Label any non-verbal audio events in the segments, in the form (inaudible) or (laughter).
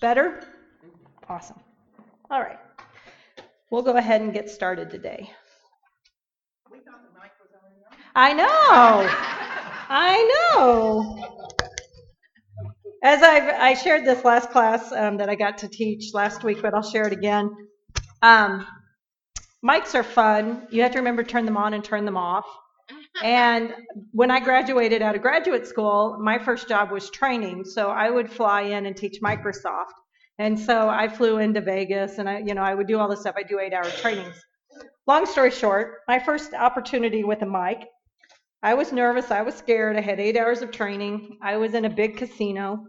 Better? Awesome. All right. We'll go ahead and get started today. I know. I know. As I've, I shared this last class um, that I got to teach last week, but I'll share it again. Um, mics are fun. You have to remember to turn them on and turn them off. And when I graduated out of graduate school, my first job was training. So I would fly in and teach Microsoft. And so I flew into Vegas and I, you know, I would do all this stuff. I do eight hour trainings. Long story short, my first opportunity with a mic, I was nervous. I was scared. I had eight hours of training. I was in a big casino.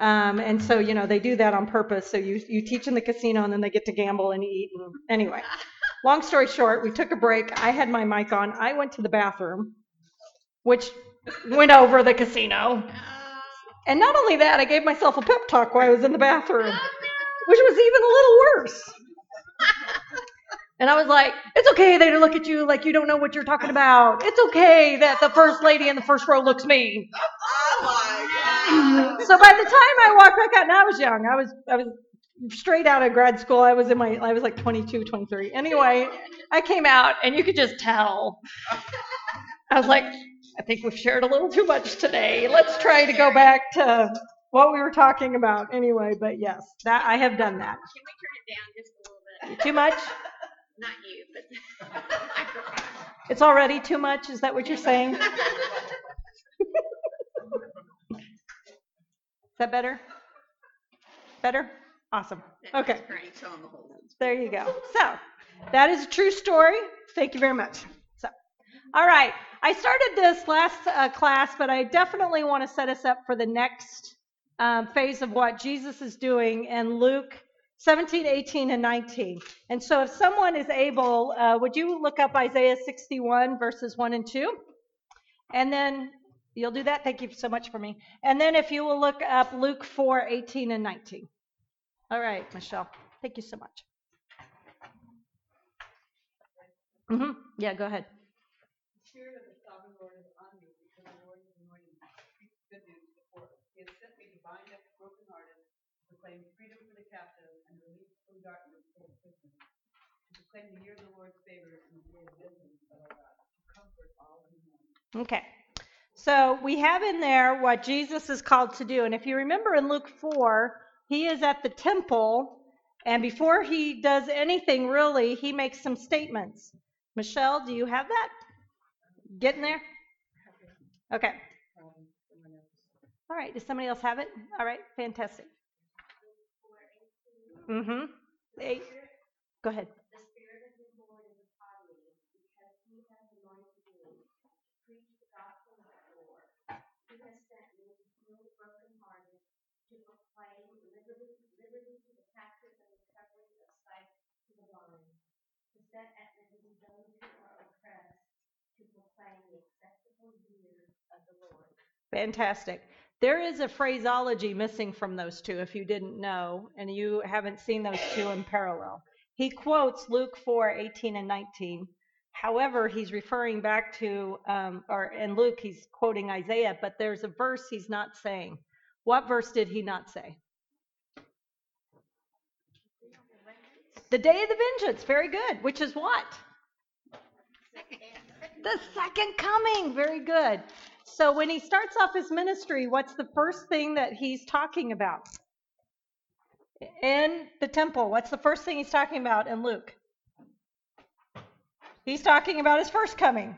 Um, and so, you know, they do that on purpose. So you, you teach in the casino and then they get to gamble and eat. And anyway, long story short, we took a break. I had my mic on. I went to the bathroom, which went over the casino. And not only that, I gave myself a pep talk while I was in the bathroom, which was even a little worse. And I was like, it's okay they look at you like you don't know what you're talking about. It's okay that the first lady in the first row looks mean. Oh so by the time I walked back out, and I was young, I was I was straight out of grad school. I was in my I was like 22, 23. Anyway, I came out and you could just tell. I was like, I think we've shared a little too much today. Let's try to go back to what we were talking about anyway. But yes, that I have done that. Can we turn it down just a little bit? Too much? Not you, but microphone. (laughs) It's already too much. Is that what you're saying? (laughs) Is that better? Better? Awesome. Okay. Great, so on the whole. There you go. So, that is a true story. Thank you very much. So, all right. I started this last uh, class, but I definitely want to set us up for the next um, phase of what Jesus is doing in Luke 17, 18, and 19. And so, if someone is able, uh, would you look up Isaiah 61, verses 1 and 2? And then you'll do that. Thank you so much for me. And then, if you will look up Luke 4, 18, and 19. All right, Michelle. Thank you so much. Mm-hmm. Yeah, go ahead. The Spirit of the sovereign Lord is on me, because the Lord has anointed me to preach good news to the poor. He has sent me to bind up the brokenhearted, to proclaim freedom for the captive, and release from darkness for the prisoners, to proclaim the year of the Lord's favor and the day of vengeance of our God, to comfort all who mourn. Okay. So we have in there what Jesus is called to do. And if you remember in Luke 4, he is at the temple, and before he does anything really, he makes some statements. Michelle, do you have that? Getting there? Okay. All right. Does somebody else have it? All right. Fantastic. Mm-hmm. Eight. Go ahead. The Spirit of the Lord is upon me, because he has anointed me to preach the gospel of the poor. He has sent me to heal the brokenhearted, to proclaim liberty, liberty to the captives and recovery of sight to the blind, to set those who are oppressed, to proclaim the acceptable year of the Lord. Fantastic. There is a phraseology missing from those two, if you didn't know, and you haven't seen those two in parallel. He quotes Luke 4 18 and 19. However, he's referring back to, um, or in Luke, he's quoting Isaiah, but there's a verse he's not saying. What verse did he not say? The day of the vengeance. Very good. Which is what? The second coming. Very good. So when he starts off his ministry, what's the first thing that he's talking about? In the temple, what's the first thing he's talking about in Luke? He's talking about his first coming.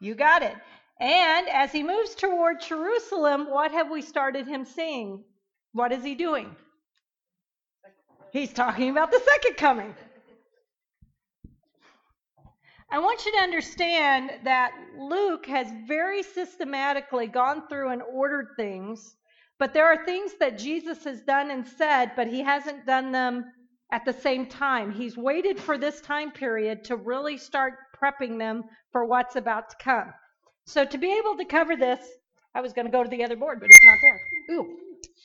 You got it. And as he moves toward Jerusalem, what have we started him seeing? What is he doing? He's talking about the second coming. I want you to understand that Luke has very systematically gone through and ordered things, but there are things that Jesus has done and said, but he hasn't done them at the same time. He's waited for this time period to really start prepping them for what's about to come. So, to be able to cover this, I was going to go to the other board, but it's not there. Ooh,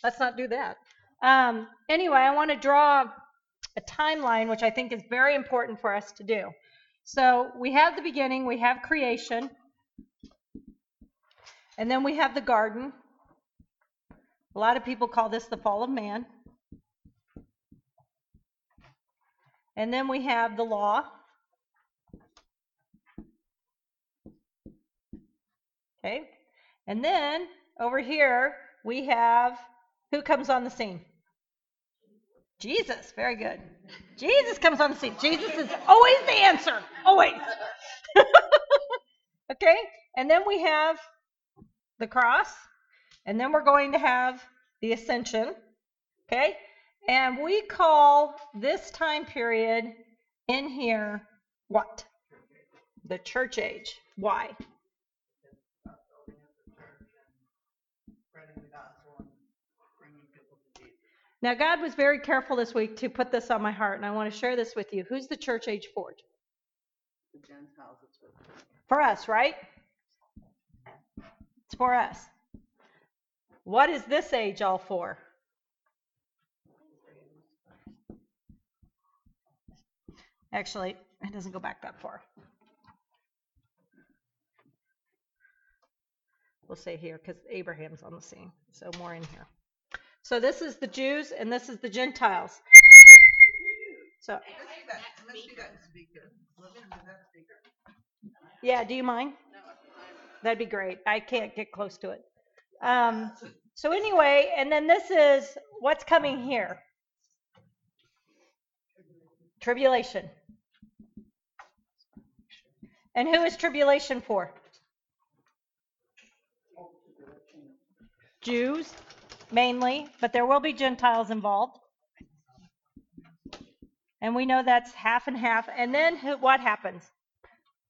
let's not do that. Um, anyway, I want to draw a timeline, which I think is very important for us to do. So we have the beginning, we have creation, and then we have the garden. A lot of people call this the fall of man. And then we have the law. Okay. And then over here we have who comes on the scene? Jesus. Very good. Jesus comes on the scene. Jesus is always the answer. Always. (laughs) okay. And then we have the cross. And then we're going to have the ascension. Okay. And we call this time period in here what? The church age. Why? Now, God was very careful this week to put this on my heart, and I want to share this with you. Who's the church age for? The Gentiles. For us, right? It's for us. What is this age all for? Actually, it doesn't go back that far. We'll say here because Abraham's on the scene, so more in here. So this is the Jews and this is the Gentiles. So, yeah, do you mind? That'd be great. I can't get close to it. Um, so anyway, and then this is what's coming here. Tribulation. And who is tribulation for? Jews, mainly, but there will be Gentiles involved. And we know that's half and half. And then what happens?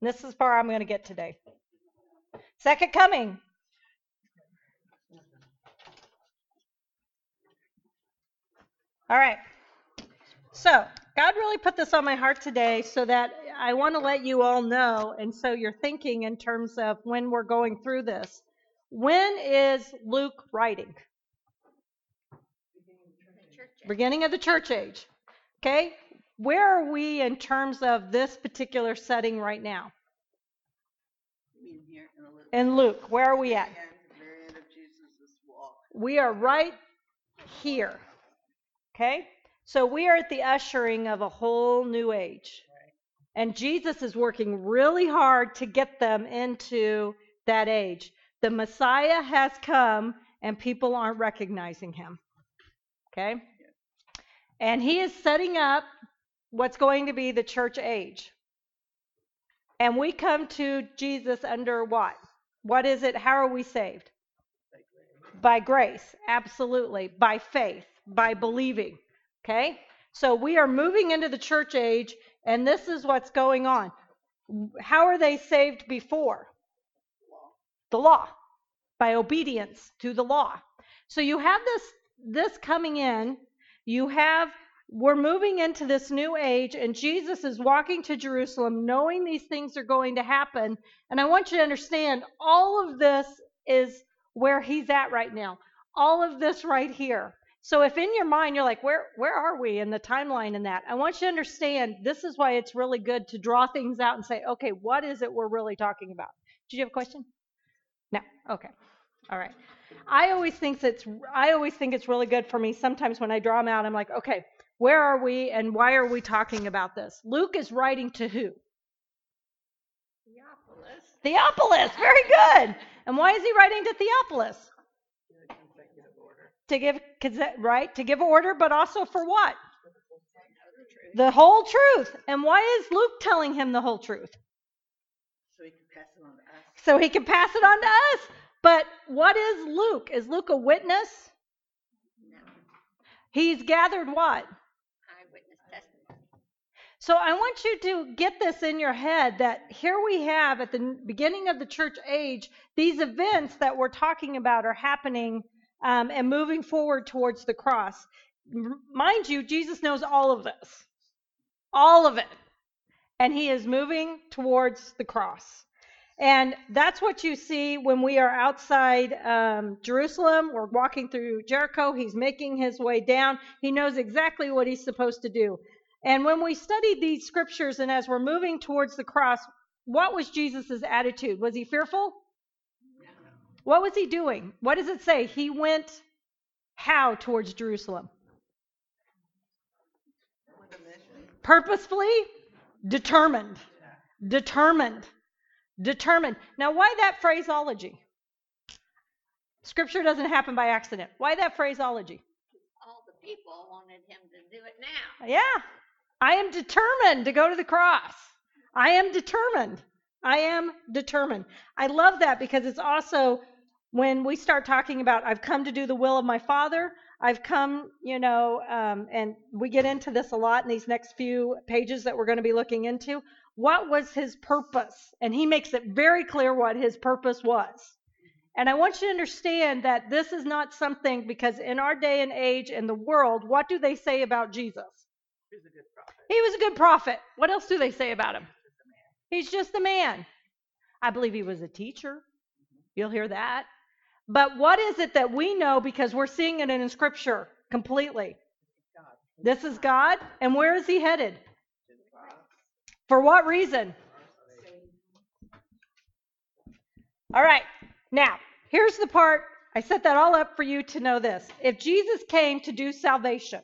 This is where I'm going to get today. Second coming. All right. So, God really put this on my heart today so that I want to let you all know, and so you're thinking in terms of when we're going through this. When is Luke writing? Beginning of the church age. Okay? Where are we in terms of this particular setting right now? In a little. In Luke, where are we at? Very end, very end of Jesus' walk. We are right here. Okay? So we are at the ushering of a whole new age. And Jesus is working really hard to get them into that age. The Messiah has come and people aren't recognizing him. Okay? And he is setting up what's going to be the church age. And we come to Jesus under what? What is it? How are we saved? By grace, absolutely. By faith, by believing. Okay? So we are moving into the church age, and this is what's going on. How are they saved before? The law. By obedience to the law. So you have this this coming in. You have we're moving into this new age, and Jesus is walking to Jerusalem knowing these things are going to happen. And I want you to understand all of this is where he's at right now. All of this right here. So if in your mind you're like, where where are we in the timeline in that? I want you to understand this is why it's really good to draw things out and say, okay, what is it we're really talking about? Did you have a question? No. Okay. All right. I always think it's I always think it's really good for me. Sometimes when I draw them out, I'm like, okay, where are we and why are we talking about this? Luke is writing to who? Theophilus. Theophilus. Very good. And why is he writing to Theophilus? To give right to give order, but also for what? The whole truth. And why is Luke telling him the whole truth? So he can pass it on to us. So he can pass it on to us. But what is Luke? Is Luke a witness? No. He's gathered what? Eyewitness testimony. So I want you to get this in your head that here we have at the beginning of the church age, these events that we're talking about are happening um, and moving forward towards the cross. Mind you, Jesus knows all of this, all of it. And he is moving towards the cross. And that's what you see when we are outside um, Jerusalem. We're walking through Jericho. He's making his way down. He knows exactly what he's supposed to do. And when we studied these scriptures and as we're moving towards the cross, what was Jesus' attitude? Was he fearful? What was he doing? What does it say? He went How towards Jerusalem? Purposefully, determined. Determined. Determined. Now, why that phraseology? Scripture doesn't happen by accident. Why that phraseology? All the people wanted him to do it now. Yeah. I am determined to go to the cross. I am determined. I am determined. I love that because it's also when we start talking about, I've come to do the will of my Father. I've come, you know, um, and we get into this a lot in these next few pages that we're going to be looking into. What was his purpose? And he makes it very clear what his purpose was. And I want you to understand that this is not something because in our day and age in the world, what do they say about Jesus? He's a good prophet. He was a good prophet. What else do they say about him? He's just a man. I believe he was a teacher. You'll hear that. But what is it that we know because we're seeing it in Scripture completely? This is God, and where is he headed? For what reason? All right. Now, here's the part. I set that all up for you to know this. If Jesus came to do salvation,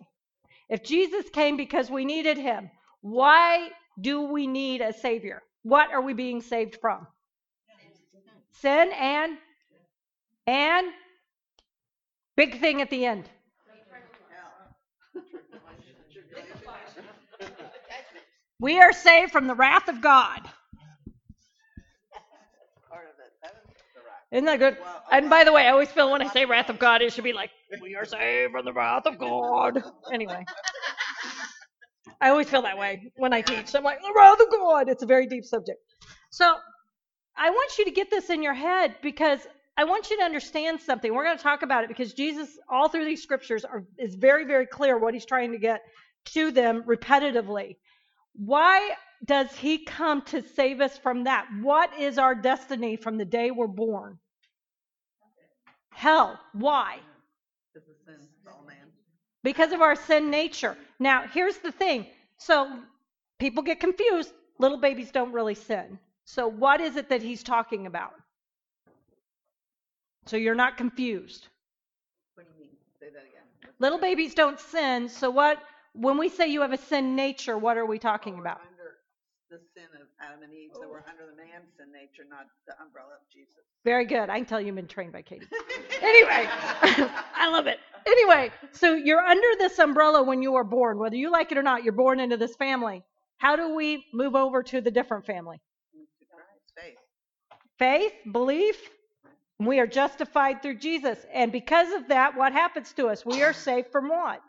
if Jesus came because we needed him, why do we need a Savior? What are we being saved from? Sin and and big thing at the end. We are saved from the wrath of God. Part of it. That is the right. Isn't that good? And by the way, I always feel when I say wrath of God, it should be like, we are saved from the wrath of God. Anyway. I always feel that way when I teach. I'm like, the wrath of God. It's a very deep subject. So I want you to get this in your head because I want you to understand something. We're going to talk about it because Jesus, all through these scriptures, are, is very, very clear what he's trying to get to them repetitively. Why does he come to save us from that? What is our destiny from the day we're born? Hell. Why? This is sin for all man. Because of our sin nature. Now, here's the thing. So, people get confused. Little babies don't really sin. So, what is it that he's talking about? So, you're not confused. What do you mean? Say that again. Little babies don't sin. So, what, when we say you have a sin nature, what are we talking We're about? Under the sin of Adam and Eve, so oh. we're under the man's sin nature, not the umbrella of Jesus. Very good. I can tell you've been trained by Katie. (laughs) anyway, (laughs) I love it. Anyway, so you're under this umbrella when you are born, whether you like it or not. You're born into this family. How do we move over to the different family? Faith. Faith, belief. We are justified through Jesus. And because of that, what happens to us? We are saved from what?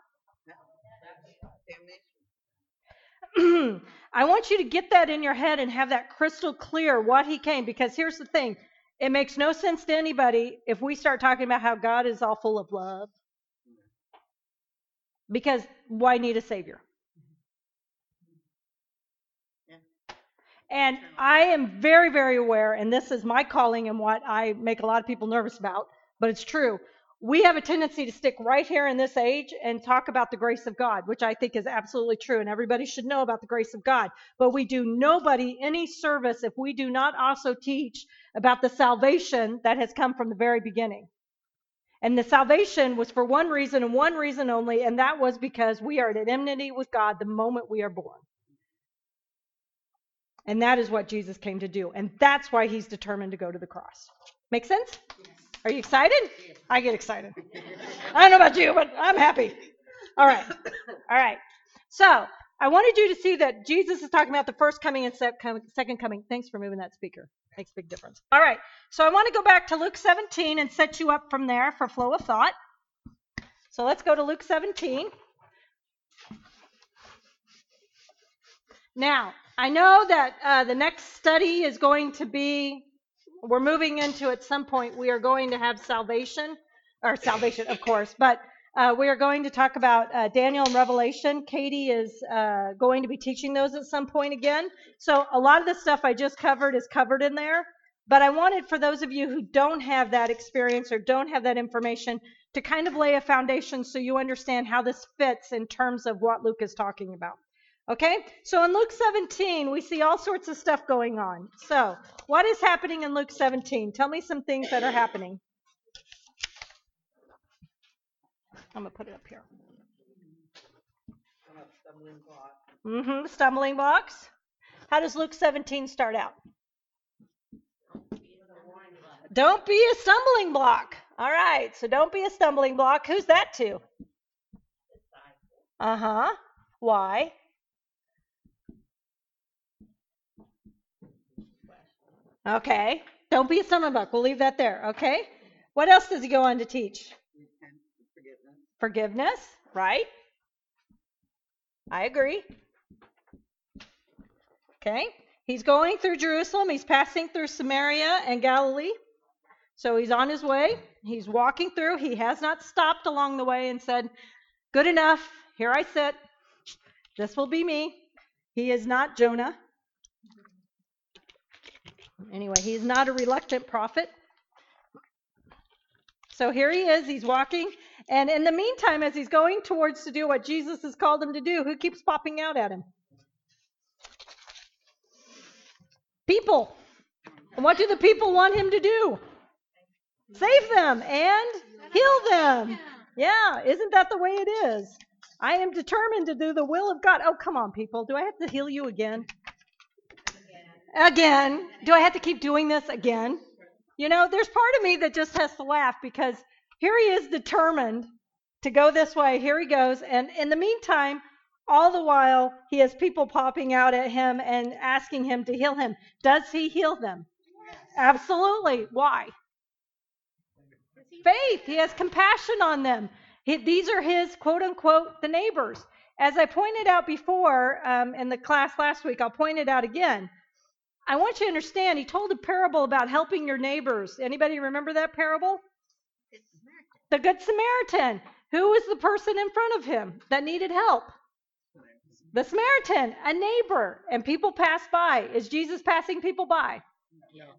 (clears throat) I want you to get that in your head and have that crystal clear what he came. Because here's the thing it makes no sense to anybody if we start talking about how God is all full of love. Because why need a Savior? And I am very, very aware, and this is my calling and what I make a lot of people nervous about, but it's true. We have a tendency to stick right here in this age and talk about the grace of God, which I think is absolutely true, and everybody should know about the grace of God. But we do nobody any service if we do not also teach about the salvation that has come from the very beginning. And the salvation was for one reason and one reason only, and that was because we are at enmity with God the moment we are born. And that is what Jesus came to do. And that's why he's determined to go to the cross. Make sense? Are you excited? I get excited. I don't know about you, but I'm happy. All right. All right. So I wanted you to see that Jesus is talking about the first coming and second coming. Thanks for moving that speaker. Makes a big difference. All right. So I want to go back to Luke 17 and set you up from there for flow of thought. So let's go to Luke 17. Now, I know that uh, the next study is going to be, we're moving into at some point, we are going to have salvation, or salvation, of course, but uh, we are going to talk about uh, Daniel and Revelation. Katie is uh, going to be teaching those at some point again. So a lot of the stuff I just covered is covered in there. But I wanted for those of you who don't have that experience or don't have that information to kind of lay a foundation so you understand how this fits in terms of what Luke is talking about. Okay? So in Luke 17, we see all sorts of stuff going on. So, what is happening in Luke 17? Tell me some things that are happening. I'm going to put it up here. Stumbling. Mm-hmm. Stumbling blocks. How does Luke 17 start out? Don't be a stumbling block. All right. So don't be a stumbling block. Who's that to? Uh huh. Why? Okay. Don't be a stumbling block. We'll leave that there. Okay. What else does he go on to teach? Forgiveness. Forgiveness, right? I agree. Okay. He's going through Jerusalem. He's passing through Samaria and Galilee. So he's on his way. He's walking through. He has not stopped along the way and said, Good enough. Here I sit. This will be me. He is not Jonah. Anyway, he's not a reluctant prophet. So here he is. He's walking. And in the meantime, as he's going towards to do what Jesus has called him to do, who keeps popping out at him? People. And what do the people want him to do? Save them and heal them. Yeah, isn't that the way it is? I am determined to do the will of God. Oh, come on, people. Do I have to heal you again? Again. Do I have to keep doing this again? You know, there's part of me that just has to laugh because here he is determined to go this way. Here he goes. And in the meantime, all the while, he has people popping out at him and asking him to heal him. Does he heal them? Absolutely. Why? Faith. He has compassion on them. He, these are his quote unquote the neighbors. As I pointed out before um, in the class last week, I'll point it out again. I want you to understand. He told a parable about helping your neighbors. Anybody remember that parable? The Good Samaritan. Who was the person in front of him that needed help? The Samaritan, a neighbor, and people pass by. Is Jesus passing people by?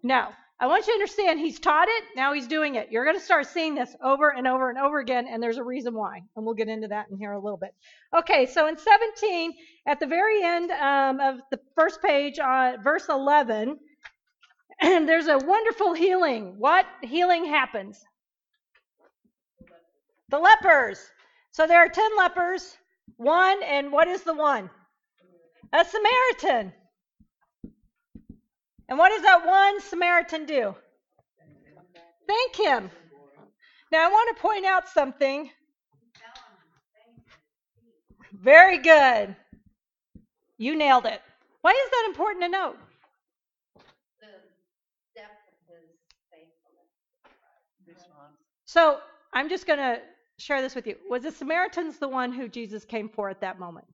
No. I want you to understand he's taught it, now he's doing it. You're going to start seeing this over and over and over again, and there's a reason why. And we'll get into that in here a little bit. Okay, so in 17, at the very end um, of the first page, uh, verse 11, and (clears throat) there's a wonderful healing. What healing happens? The lepers. So there are 10 lepers. One, and what is the one? A Samaritan. And what does that one Samaritan do? Thank him. Now, I want to point out something. Very good. You nailed it. Why is that important to note? The depth of his faithfulness. Response. So, I'm just going to share this with you. Was the Samaritans the one who Jesus came for at that moment?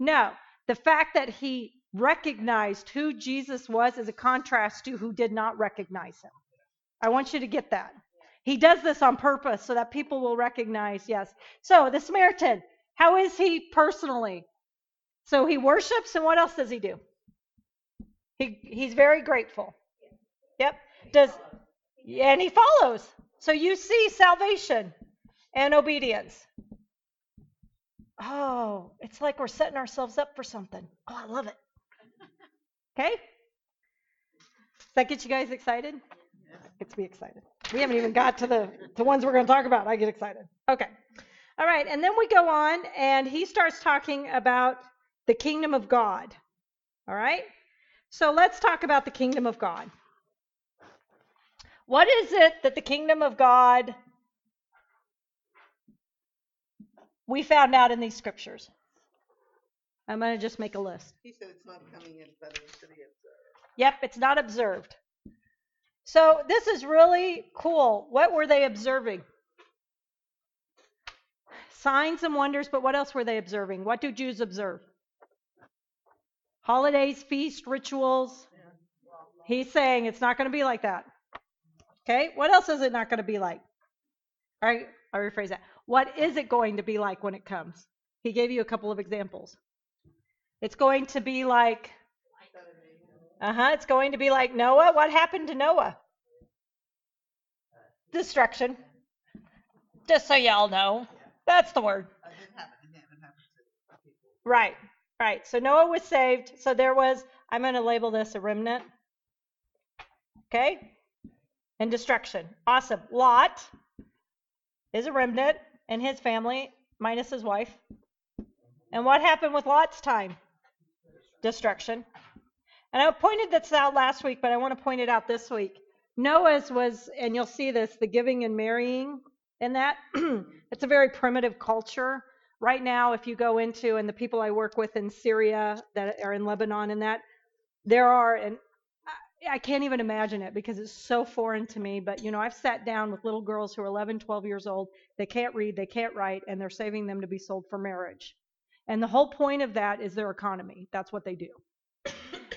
No. The fact that he recognized who Jesus was is a contrast to who did not recognize him. I want you to get that. He does this on purpose so that people will recognize, yes. So, the Samaritan, how is he personally? So, he worships, and what else does he do? He, he's very grateful. Yep. Does and he follows. So you see salvation and obedience. Oh, it's like we're setting ourselves up for something. Oh, I love it. Okay? Does that get you guys excited? Gets me excited. We haven't even got to the, the ones we're going to talk about. I get excited. Okay. All right. And then we go on, and he starts talking about the kingdom of God. All right? So let's talk about the kingdom of God. What is it that the kingdom of God we found out in these scriptures? I'm going to just make a list. He said it's not coming in, but it's to be observed. Yep, it's not observed. So this is really cool. What were they observing? Signs and wonders, but what else were they observing? What do Jews observe? Holidays, feast, rituals. He's saying it's not going to be like that. Okay, what else is it not going to be like? All right, I'll rephrase that. What is it going to be like when it comes? He gave you a couple of examples. It's going to be like, uh huh, it's going to be like Noah. What happened to Noah? Destruction. Just so y'all know, that's the word. It Right, right. So Noah was saved. So there was, I'm going to label this a remnant. Okay? And destruction. Awesome. Lot is a remnant. and his family, minus his wife. And what happened with Lot's time? Destruction. And I pointed this out last week, but I want to point it out this week. Noah's was, and you'll see this, the giving and marrying, and that (clears throat) it's a very primitive culture. Right now, if you go into, and the people I work with in Syria that are in Lebanon and that, there are, and I- I can't even imagine it because it's so foreign to me. But, you know, I've sat down with little girls who are 11, 12 years old. They can't read, they can't write, and they're saving them to be sold for marriage. And the whole point of that is their economy. That's what they do.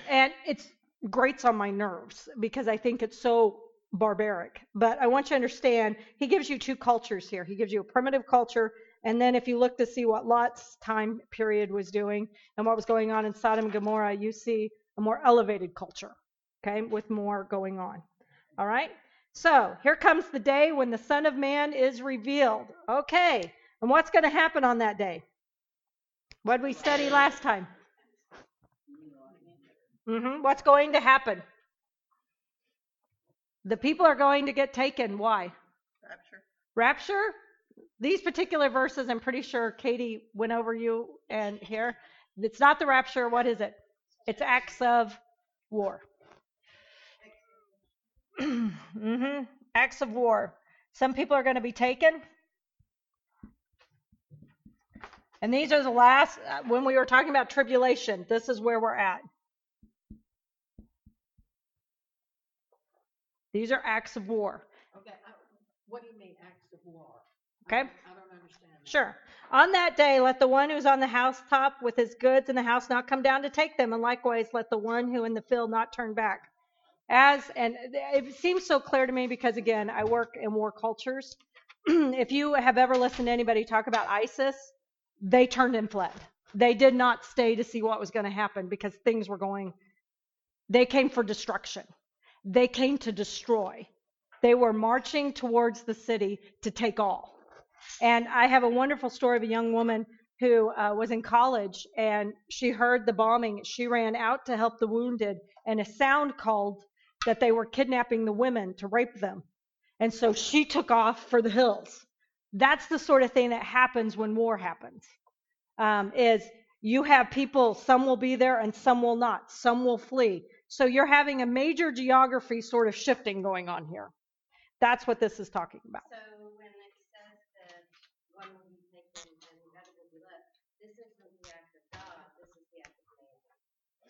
And it's grates on my nerves because I think it's so barbaric. But I want you to understand, he gives you two cultures here. He gives you a primitive culture, and then if you look to see what Lot's time period was doing and what was going on in Sodom and Gomorrah, you see a more elevated culture, okay, with more going on. All right? So here comes the day when the Son of Man is revealed. Okay, and what's going to happen on that day? What did we study last time? hmm What's going to happen? The people are going to get taken. Why? Rapture. Rapture? These particular verses, I'm pretty sure Katie went over you and here. It's not the rapture. What is it? It's acts of war. (clears throat) hmm Acts of war. Some people are going to be taken. And these are the last, uh, when we were talking about tribulation, this is where we're at. These are acts of war. Okay, what do you mean acts of war? Okay. I don't understand. that. Sure. On that day, let the one who's on the housetop with his goods in the house not come down to take them, and likewise let the one who in the field not turn back. As and it seems so clear to me because again, I work in war cultures. (clears throat) if you have ever listened to anybody talk about ISIS, they turned and fled. They did not stay to see what was going to happen because things were going. They came for destruction. They came to destroy. They were marching towards the city to take all. And I have a wonderful story of a young woman who uh, was in college and she heard the bombing. She ran out to help the wounded, and a sound called that they were kidnapping the women to rape them. And so she took off for the hills. That's the sort of thing that happens when war happens. Um, is you have people, some will be there and some will not. Some will flee. So you're having a major geography sort of shifting going on here. That's what this is talking about. So when it says that one will be taken and the other will be left, this isn't the act of God, this is the act of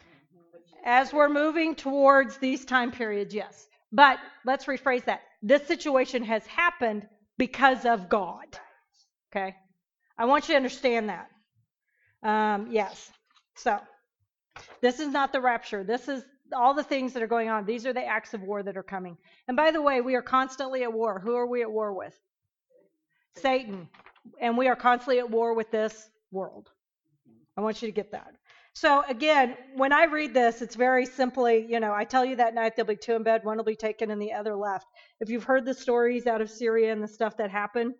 man. Which is- As we're moving towards these time periods, yes. But let's rephrase that. This situation has happened because of God. Okay? I want you to understand that. Um, yes. So, this is not the rapture. This is all the things that are going on. These are the acts of war that are coming. And by the way, we are constantly at war. Who are we at war with? Satan. And we are constantly at war with this world. I want you to get that. So again, when I read this, it's very simply, you know, I tell you that night there'll be two in bed, one will be taken and the other left. If you've heard the stories out of Syria and the stuff that happened,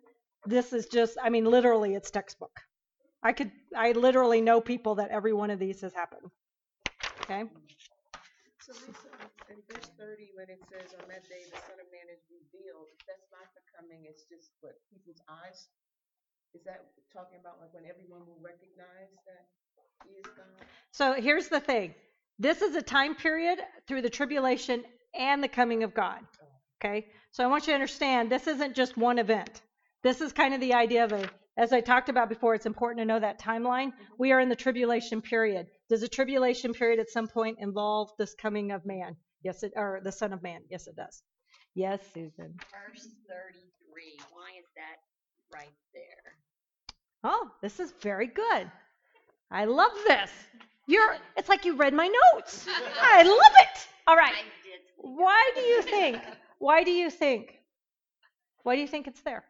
this is just, I mean, literally, it's textbook. I could, I literally know people that every one of these has happened. Okay? So Lisa, in verse thirty, when it says, on that day, the Son of Man is revealed, that's not the coming, it's just what people's eyes? Is that talking about like when everyone will recognize that? So here's the thing this is a time period through the tribulation and the coming of God. Okay? So I want you to understand this isn't just one event. This is kind of the idea of a, as I talked about before, it's important to know that timeline. Mm-hmm. We are in the tribulation period. Does the tribulation period at some point involve this coming of man? Yes, it, or the Son of Man? Yes, it does. Yes, Susan. Verse thirty-three, why is that right there? Oh, this is very good. I love this. You're, (laughs) it's like you read my notes. I love it. All right. Why do you think? Why do you think? Why do you think it's there?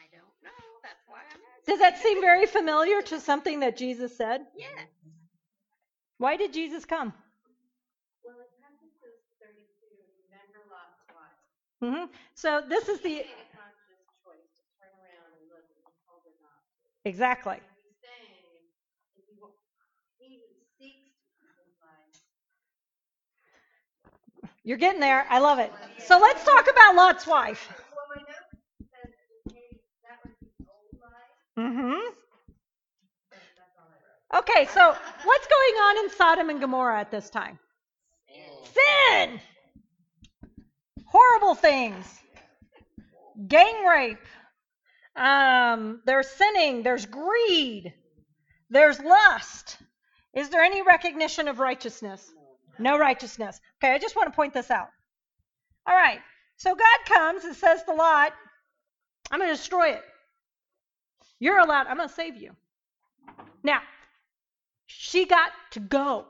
I don't know, that's why I'm asking. Does that seem very familiar to something that Jesus said? Yes. Why did Jesus come? Well, it prefaces thirty-two, remember Lot's wife. hmm So this is the (laughs) life, You're getting there. I love it. So let's talk about Lot's wife. Mm-hmm. Okay, so what's going on in Sodom and Gomorrah at this time? Sin! Horrible things. Gang rape. Um, there's sinning. There's greed. There's lust. Is there any recognition of righteousness? No righteousness. Okay, I just want to point this out. All right, so God comes and says to Lot, I'm going to destroy it. You're allowed, I'm going to save you. Now, she got to go.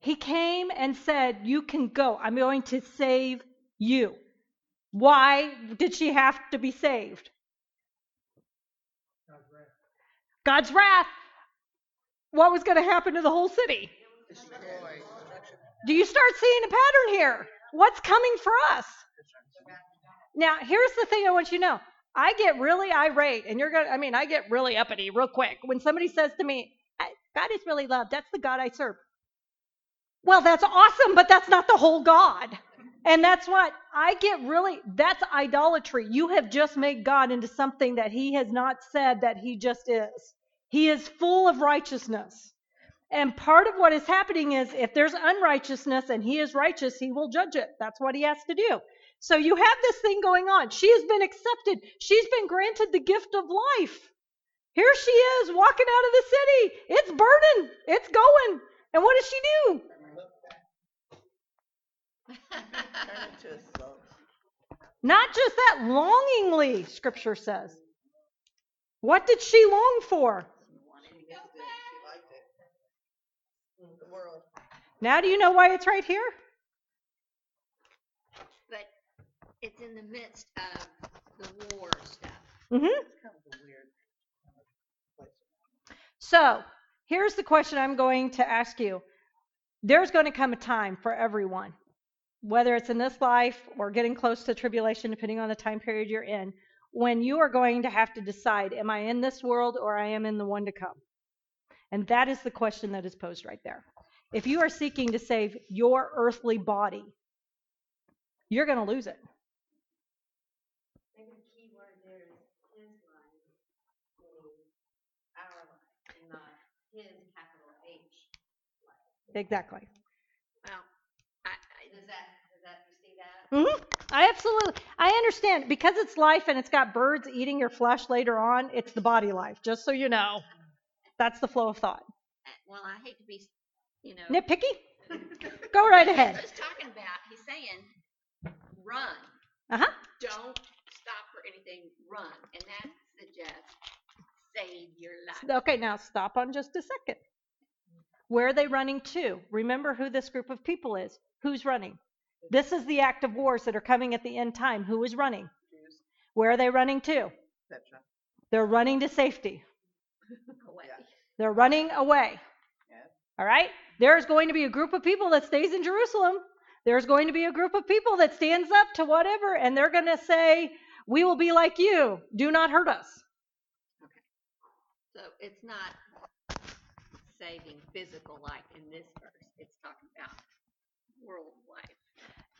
He came and said, You can go. I'm going to save you. Why did she have to be saved? God's wrath. What was going to happen to the whole city? Do you start seeing a pattern here? What's coming for us? Now, here's the thing I want you to know. I get really irate, and you're gonna, I mean, I get really uppity real quick when somebody says to me, God is really love. That's the God I serve. Well, that's awesome, but that's not the whole God. And that's what I get really, that's idolatry. You have just made God into something that He has not said that He just is. He is full of righteousness. And part of what is happening is if there's unrighteousness and He is righteous, He will judge it. That's what He has to do. So you have this thing going on. She has been accepted, she's been granted the gift of life. Here she is walking out of the city. It's burning, it's going. And what does she do? Turn into a soul. Not just that, longingly, scripture says. What did she long for? She missed it. She liked it. Mm, The world. Now, do you know why it's right here? But it's in the midst of the war stuff. hmm It's kind of a weird place. So, here's the question I'm going to ask you. There's going to come a time for everyone, whether it's in this life or getting close to tribulation, depending on the time period you're in, when you are going to have to decide, am I in this world or I am in the one to come? And that is the question that is posed right there. If you are seeking to save your earthly body, you're going to lose it. I think the key word there is his life, meaning our life, and not his capital H life. Exactly. Well, I, I, Does that, does that, you see that? hmm I absolutely, I understand because it's life and it's got birds eating your flesh later on. It's the body life, just so you know. That's the flow of thought. well, I hate to be, you know. Nitpicky? (laughs) Go right He's ahead. just talking about, he's saying, run. Uh huh. Don't stop for anything, run. And that suggests save your life. Okay, now stop on just a second. Where are they running to? Remember who this group of people is. Who's running? This is the active wars that are coming at the end time. Who is running? Where are they running to? They're running to safety. (laughs) They're running away. All right? There's going to be a group of people that stays in Jerusalem. There's going to be a group of people that stands up to whatever, and they're going to say, We will be like you. Do not hurt us. Okay. So it's not saving physical life in this verse. It's talking about world life.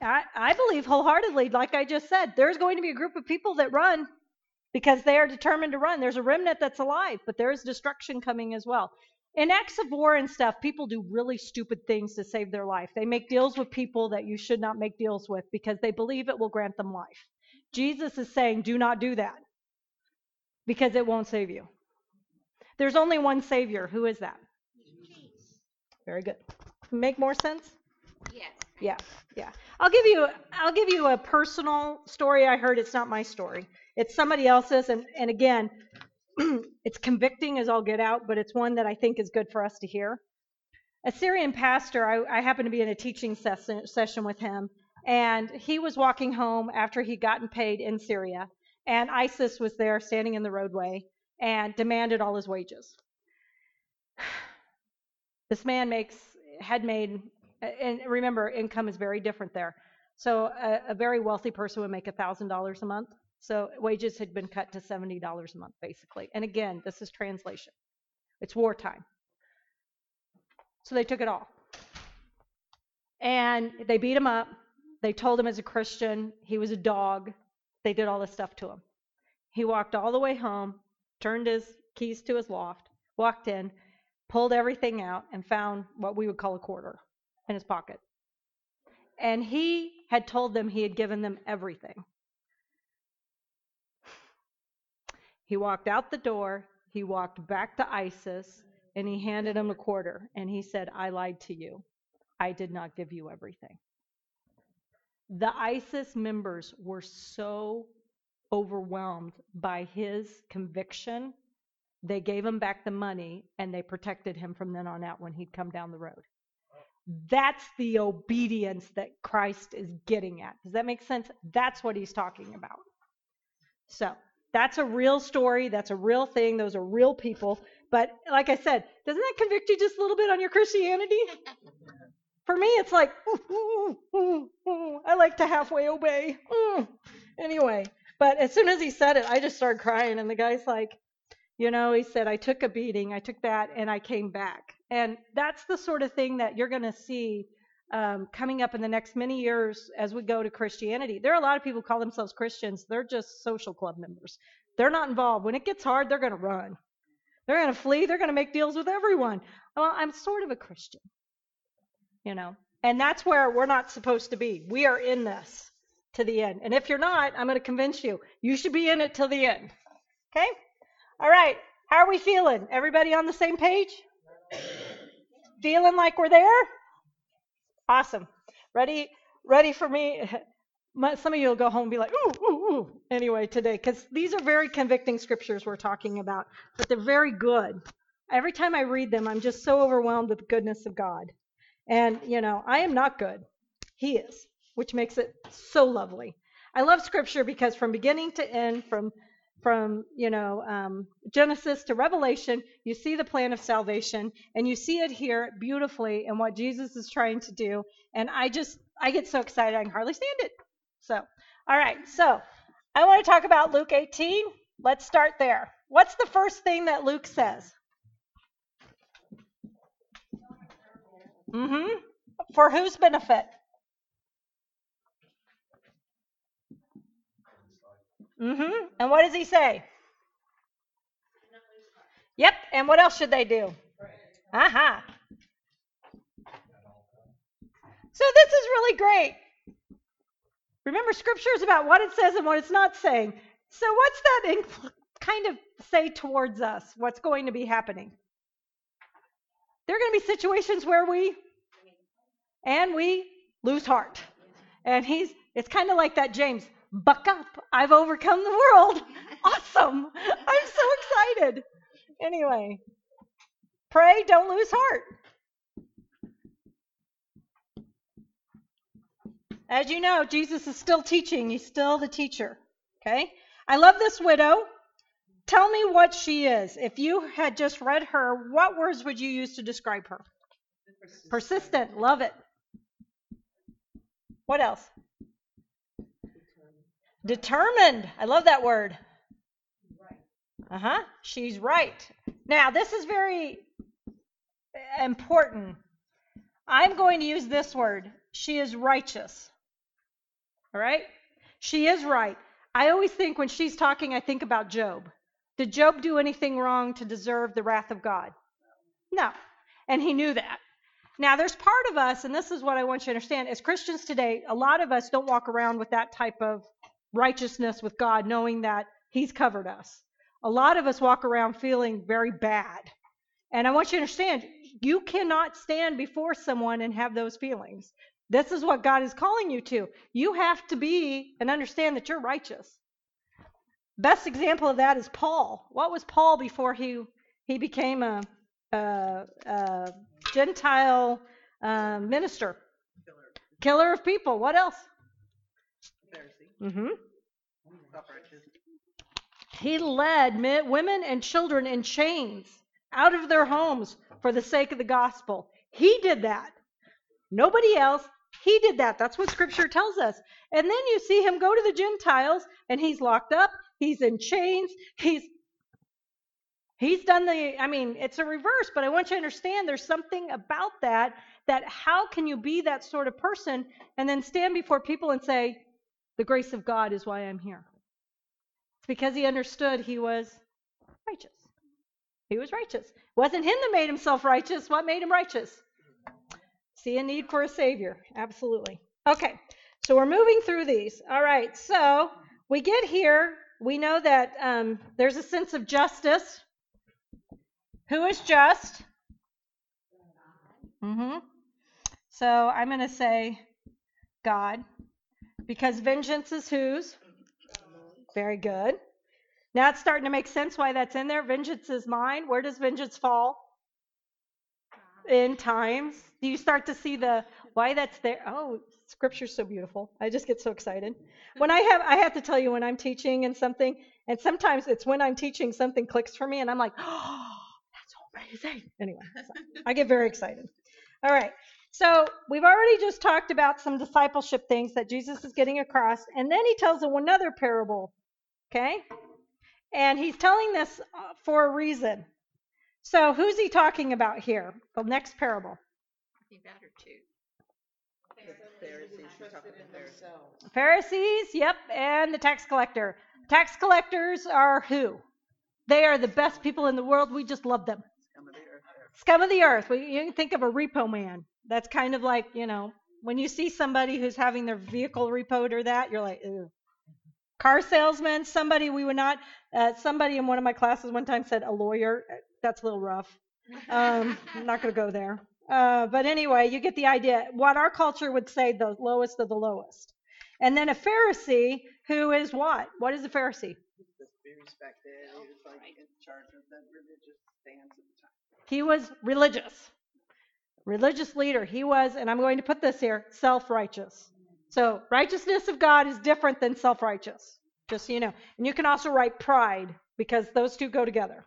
I, I believe wholeheartedly, like I just said, there's going to be a group of people that run because they are determined to run. There's a remnant that's alive, but there is destruction coming as well. In acts of war and stuff, people do really stupid things to save their life. They make deals with people that you should not make deals with because they believe it will grant them life. Jesus is saying, do not do that because it won't save you. There's only one Savior. Who is that? Very good. Make more sense? Yes. Yeah, yeah. I'll give you I'll give you a personal story I heard. It's not my story. It's somebody else's and and again, (clears throat) it's convicting as I'll get out, but it's one that I think is good for us to hear. A Syrian pastor, I, I happened to be in a teaching session, session with him, and he was walking home after he'd gotten paid in Syria, and ISIS was there standing in the roadway and demanded all his wages. (sighs) This man makes had made and remember, income is very different there. So a, a very wealthy person would make $1,000 a month. So wages had been cut to $70 a month, basically. And again, this is translation. It's wartime. So they took it all. And they beat him up. They told him as a Christian he was a dog. They did all this stuff to him. He walked all the way home turned his keys to his loft, walked in, pulled everything out, and found what we would call a quarter in his pocket. And he had told them he had given them everything. He walked out the door, he walked back to ISIS, and he handed him a quarter. And he said, I lied to you. I did not give you everything. The ISIS members were so overwhelmed by his conviction, they gave him back the money and they protected him from then on out when he'd come down the road. That's the obedience that Christ is getting at. Does that make sense? That's what he's talking about. So, that's a real story. That's a real thing. Those are real people. But like I said, doesn't that convict you just a little bit on your Christianity? For me, it's like, ooh, ooh, ooh, I like to halfway obey. Mm. Anyway, but as soon as he said it, I just started crying. And the guy's like, you know, he said, I took a beating, I took that, and I came back. And that's the sort of thing that you're going to see um, coming up in the next many years as we go to Christianity. There are a lot of people who call themselves Christians. They're just social club members. They're not involved. When it gets hard, they're going to run. They're going to flee. They're going to make deals with everyone. Well, I'm sort of a Christian, you know. And that's where we're not supposed to be. We are in this to the end. And if you're not, I'm going to convince you. You should be in it till the end. Okay? All right. How are we feeling? Everybody on the same page? Feeling like we're there? Awesome. Ready? Ready for me? (laughs) Some of you will go home and be like, ooh, ooh, ooh. Anyway, today, because these are very convicting scriptures we're talking about, but they're very good. Every time I read them, I'm just so overwhelmed with the goodness of God. And, you know, I am not good. He is, which makes it so lovely. I love scripture because from beginning to end, from from you know um, genesis to revelation you see the plan of salvation and you see it here beautifully in what jesus is trying to do and i just i get so excited i can hardly stand it. So all right so i want to talk about luke 18 let's start there. What's the first thing that luke says? Mm-hmm. For whose benefit Mm-hmm. And what does he say? Yep. And what else should they do? Aha. Uh-huh. So this is really great. Remember, scripture is about what it says and what it's not saying. So what's that in, kind of say towards us? What's going to be happening? There are going to be situations where we and we lose heart. And he's it's kind of like that James buck up. I've overcome the world. (laughs) Awesome. I'm so excited. Anyway, pray, don't lose heart. As you know, Jesus is still teaching. He's still the teacher. Okay? I love this widow. Tell me what she is. If you had just read her, what words would you use to describe her? Persistent. Persistent. Love it. What else? Determined. I love that word. Uh huh. She's right. Now, this is very important. I'm going to use this word. She is righteous. All right? She is right. I always think when she's talking, I think about Job. Did Job do anything wrong to deserve the wrath of God? No. And he knew that. Now, there's part of us, and this is what I want you to understand as Christians today, a lot of us don't walk around with that type of righteousness with God, knowing that He's covered us. A lot of us walk around feeling very bad. And I want you to understand, you cannot stand before someone and have those feelings. This is what God is calling you to. You have to be and understand that you're righteous. Best example of that is Paul. What was Paul before he he became a, a, a Gentile uh, minister? Killer. Killer of people. What else? Mm-hmm. He led men, women and children in chains out of their homes for the sake of the gospel. He did that. Nobody else. He did that. That's what scripture tells us. And then you see him go to the Gentiles and he's locked up, he's in chains, he's he's done the I mean, it's a reverse, but I want you to understand there's something about that that how can you be that sort of person and then stand before people and say, the grace of God is why I'm here. Because he understood he was righteous. He was righteous. Wasn't him that made himself righteous. What made him righteous? See a need for a savior. Absolutely. Okay. So we're moving through these. All right. So we get here. We know that um, there's a sense of justice. Who is just? Mm-hmm. So I'm going to say God, because vengeance is whose? Very good. Now it's starting to make sense why that's in there. Vengeance is mine. Where does vengeance fall? In times. Do you start to see the why that's there? Oh, scripture's so beautiful. I just get so excited. When I have I have to tell you when I'm teaching and something, and sometimes it's when I'm teaching something clicks for me and I'm like, oh, (gasps) that's amazing. Anyway, so I get very excited. All right. So we've already just talked about some discipleship things that Jesus is getting across, and then he tells another parable. Okay? And he's telling this uh, for a reason. So who's he talking about here? The next parable. I think that or two. Pharisees, talking about themselves. Pharisees, yep, and the tax collector. Tax collectors are who? They are the best people in the world. We just love them. Scum of the earth. Scum of the earth. We, you can think of a repo man. That's kind of like, you know, when you see somebody who's having their vehicle repoed or that, you're like, Ew. Car salesman, somebody we would not, uh, somebody in one of my classes one time said a lawyer. That's a little rough. Um, I'm not going to go there. Uh, but anyway, you get the idea. What our culture would say, the lowest of the lowest. And then a Pharisee, who is what? What is a Pharisee? Just be respected. He was like in charge of the religious stance at the time. He was religious, religious leader. He was, and I'm going to put this here, self righteous. So righteousness of God is different than self righteous, just so you know. And you can also write pride because those two go together.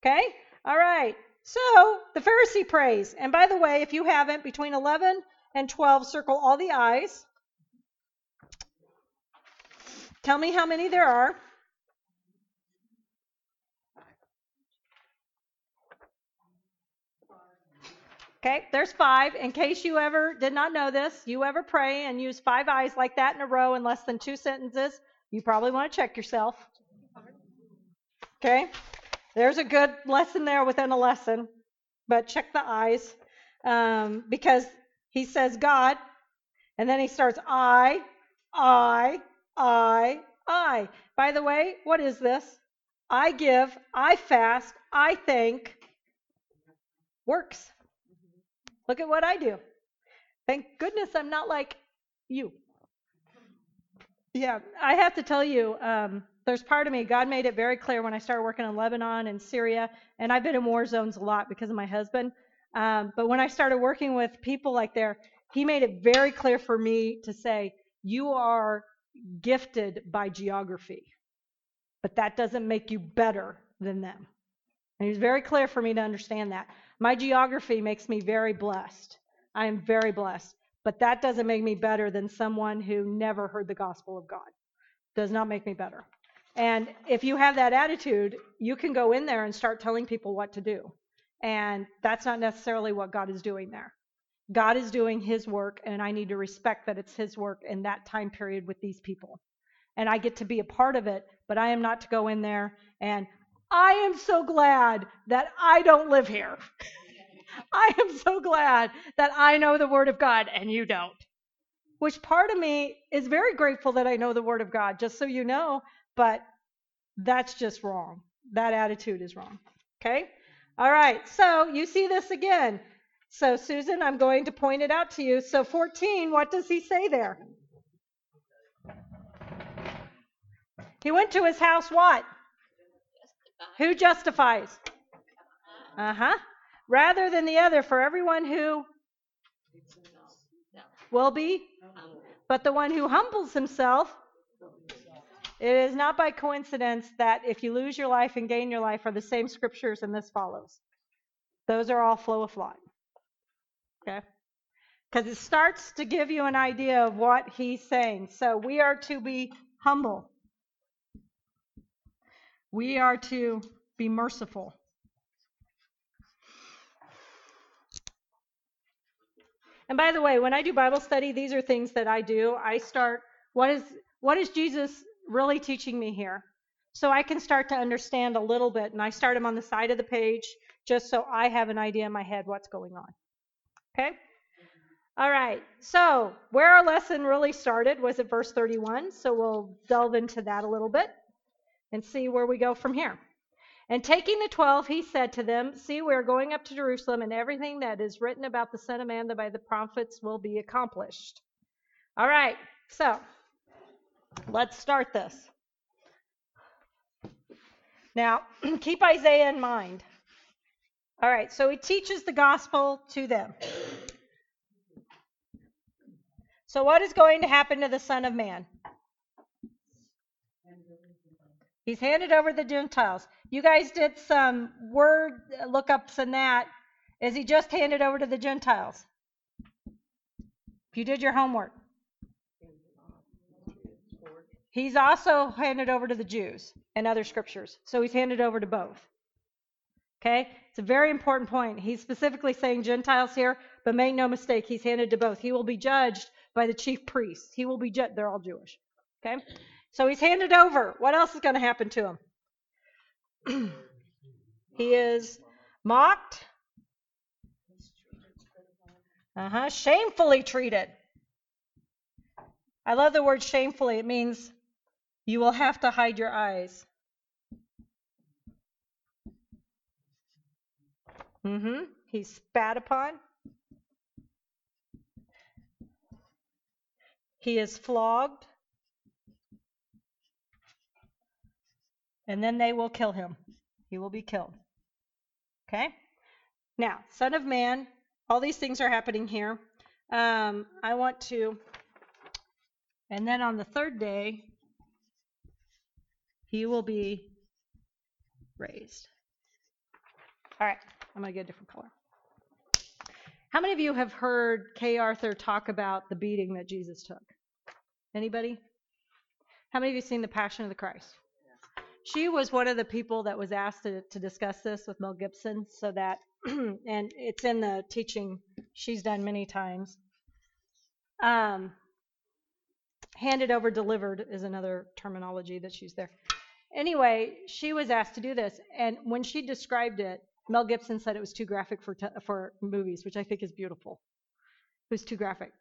Okay? All right. So the Pharisee prays. And by the way, if you haven't, between 11 and 12, circle all the I's. Tell me how many there are. Okay, there's five. In case you ever did not know this, you ever pray and use five eyes like that in a row in less than two sentences, you probably want to check yourself. Okay, there's a good lesson there within a lesson, but check the eyes um, because he says God, and then he starts I, I, I, I. By the way, what is this? I give, I fast, I thank. Works. Look at what I do. Thank goodness I'm not like you. Yeah, I have to tell you, um, there's part of me, God made it very clear when I started working in Lebanon and Syria, and I've been in war zones a lot because of my husband. Um, but when I started working with people like there, He made it very clear for me to say, You are gifted by geography, but that doesn't make you better than them. And He was very clear for me to understand that. My geography makes me very blessed. I am very blessed. But that doesn't make me better than someone who never heard the gospel of God. Does not make me better. And if you have that attitude, you can go in there and start telling people what to do. And that's not necessarily what God is doing there. God is doing his work, and I need to respect that it's his work in that time period with these people. And I get to be a part of it, but I am not to go in there and I am so glad that I don't live here. (laughs) I am so glad that I know the Word of God and you don't. Which part of me is very grateful that I know the Word of God, just so you know, but that's just wrong. That attitude is wrong. Okay? All right, so you see this again. So, Susan, I'm going to point it out to you. So, 14, what does he say there? He went to his house, what? Who justifies? Uh huh. Rather than the other, for everyone who will be, but the one who humbles himself. It is not by coincidence that if you lose your life and gain your life are the same scriptures and this follows. Those are all flow of thought. Okay? Because it starts to give you an idea of what he's saying. So we are to be humble. We are to be merciful. And by the way, when I do Bible study, these are things that I do. I start what is what is Jesus really teaching me here? so I can start to understand a little bit. And I start them on the side of the page just so I have an idea in my head what's going on. Okay? All right. So, where our lesson really started was at verse 31. So, we'll delve into that a little bit and see where we go from here. And taking the twelve, he said to them, See, we are going up to Jerusalem, and everything that is written about the Son of Man by the prophets will be accomplished. All right, so let's start this. Now, (clears throat) keep Isaiah in mind. All right, so he teaches the gospel to them. So, what is going to happen to the Son of Man? He's handed over the Gentiles. You guys did some word lookups in that. Is he just handed over to the Gentiles? If you did your homework. He's also handed over to the Jews and other scriptures. So he's handed over to both. Okay? It's a very important point. He's specifically saying Gentiles here, but make no mistake, he's handed to both. He will be judged by the chief priests. He will be judged. They're all Jewish. Okay? So he's handed over. What else is going to happen to him? (clears throat) he is mocked. Uh huh. Shamefully treated. I love the word shamefully. It means you will have to hide your eyes. Mm-hmm. He's spat upon. He is flogged. And then they will kill him. He will be killed. Okay? Now, Son of Man, all these things are happening here. Um, I want to, and then on the third day, he will be raised. All right, I'm going to get a different color. How many of you have heard Kay Arthur talk about the beating that Jesus took? Anybody? How many of you seen The Passion of the Christ? She was one of the people that was asked to, to discuss this with Mel Gibson, so that, (clears throat) and it's in the teaching she's done many times. Um, handed over, delivered is another terminology that's used there. Anyway, she was asked to do this, and when she described it, Mel Gibson said it was too graphic for te- for movies, which I think is beautiful. It was too graphic.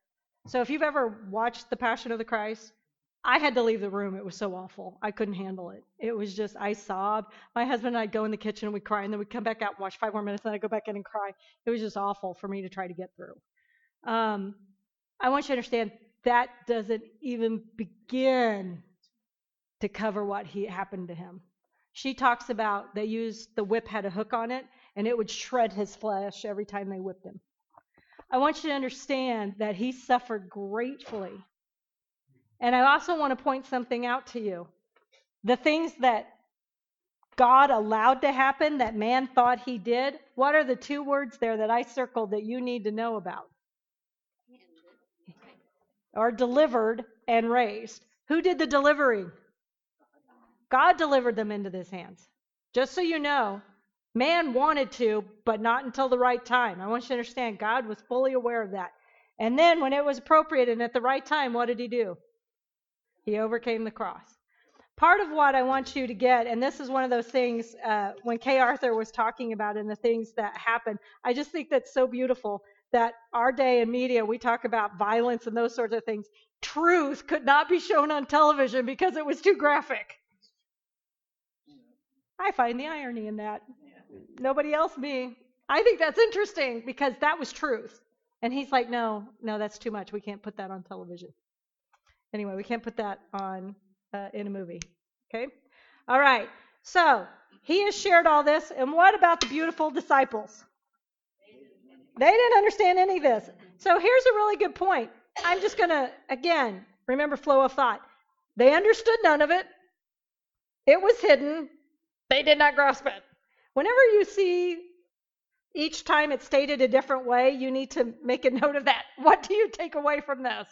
So if you've ever watched The Passion of the Christ, I had to leave the room. It was so awful. I couldn't handle it. It was just, I sobbed. My husband and I'd go in the kitchen and we'd cry, and then we'd come back out and watch five more minutes, and I'd go back in and cry. It was just awful for me to try to get through. Um, I want you to understand that doesn't even begin to cover what he happened to him. She talks about they used the whip had a hook on it, and it would shred his flesh every time they whipped him. I want you to understand that he suffered gratefully and I also want to point something out to you. The things that God allowed to happen that man thought he did, what are the two words there that I circled that you need to know about? Or delivered and raised. Who did the delivering? God delivered them into his hands. Just so you know, man wanted to, but not until the right time. I want you to understand, God was fully aware of that. And then when it was appropriate and at the right time, what did he do? He overcame the cross. Part of what I want you to get, and this is one of those things uh, when Kay Arthur was talking about and the things that happen, I just think that's so beautiful that our day in media, we talk about violence and those sorts of things. Truth could not be shown on television because it was too graphic. I find the irony in that. Nobody else me. I think that's interesting because that was truth. And he's like, no, no, that's too much. We can't put that on television. Anyway, we can't put that on uh, in a movie. Okay? All right. So he has shared all this. And what about the beautiful disciples? They didn't understand any of this. So here's a really good point. I'm just going to, again, remember flow of thought. They understood none of it. It was hidden. They did not grasp it. Whenever you see each time it's stated a different way, you need to make a note of that. (laughs) What do you take away from this?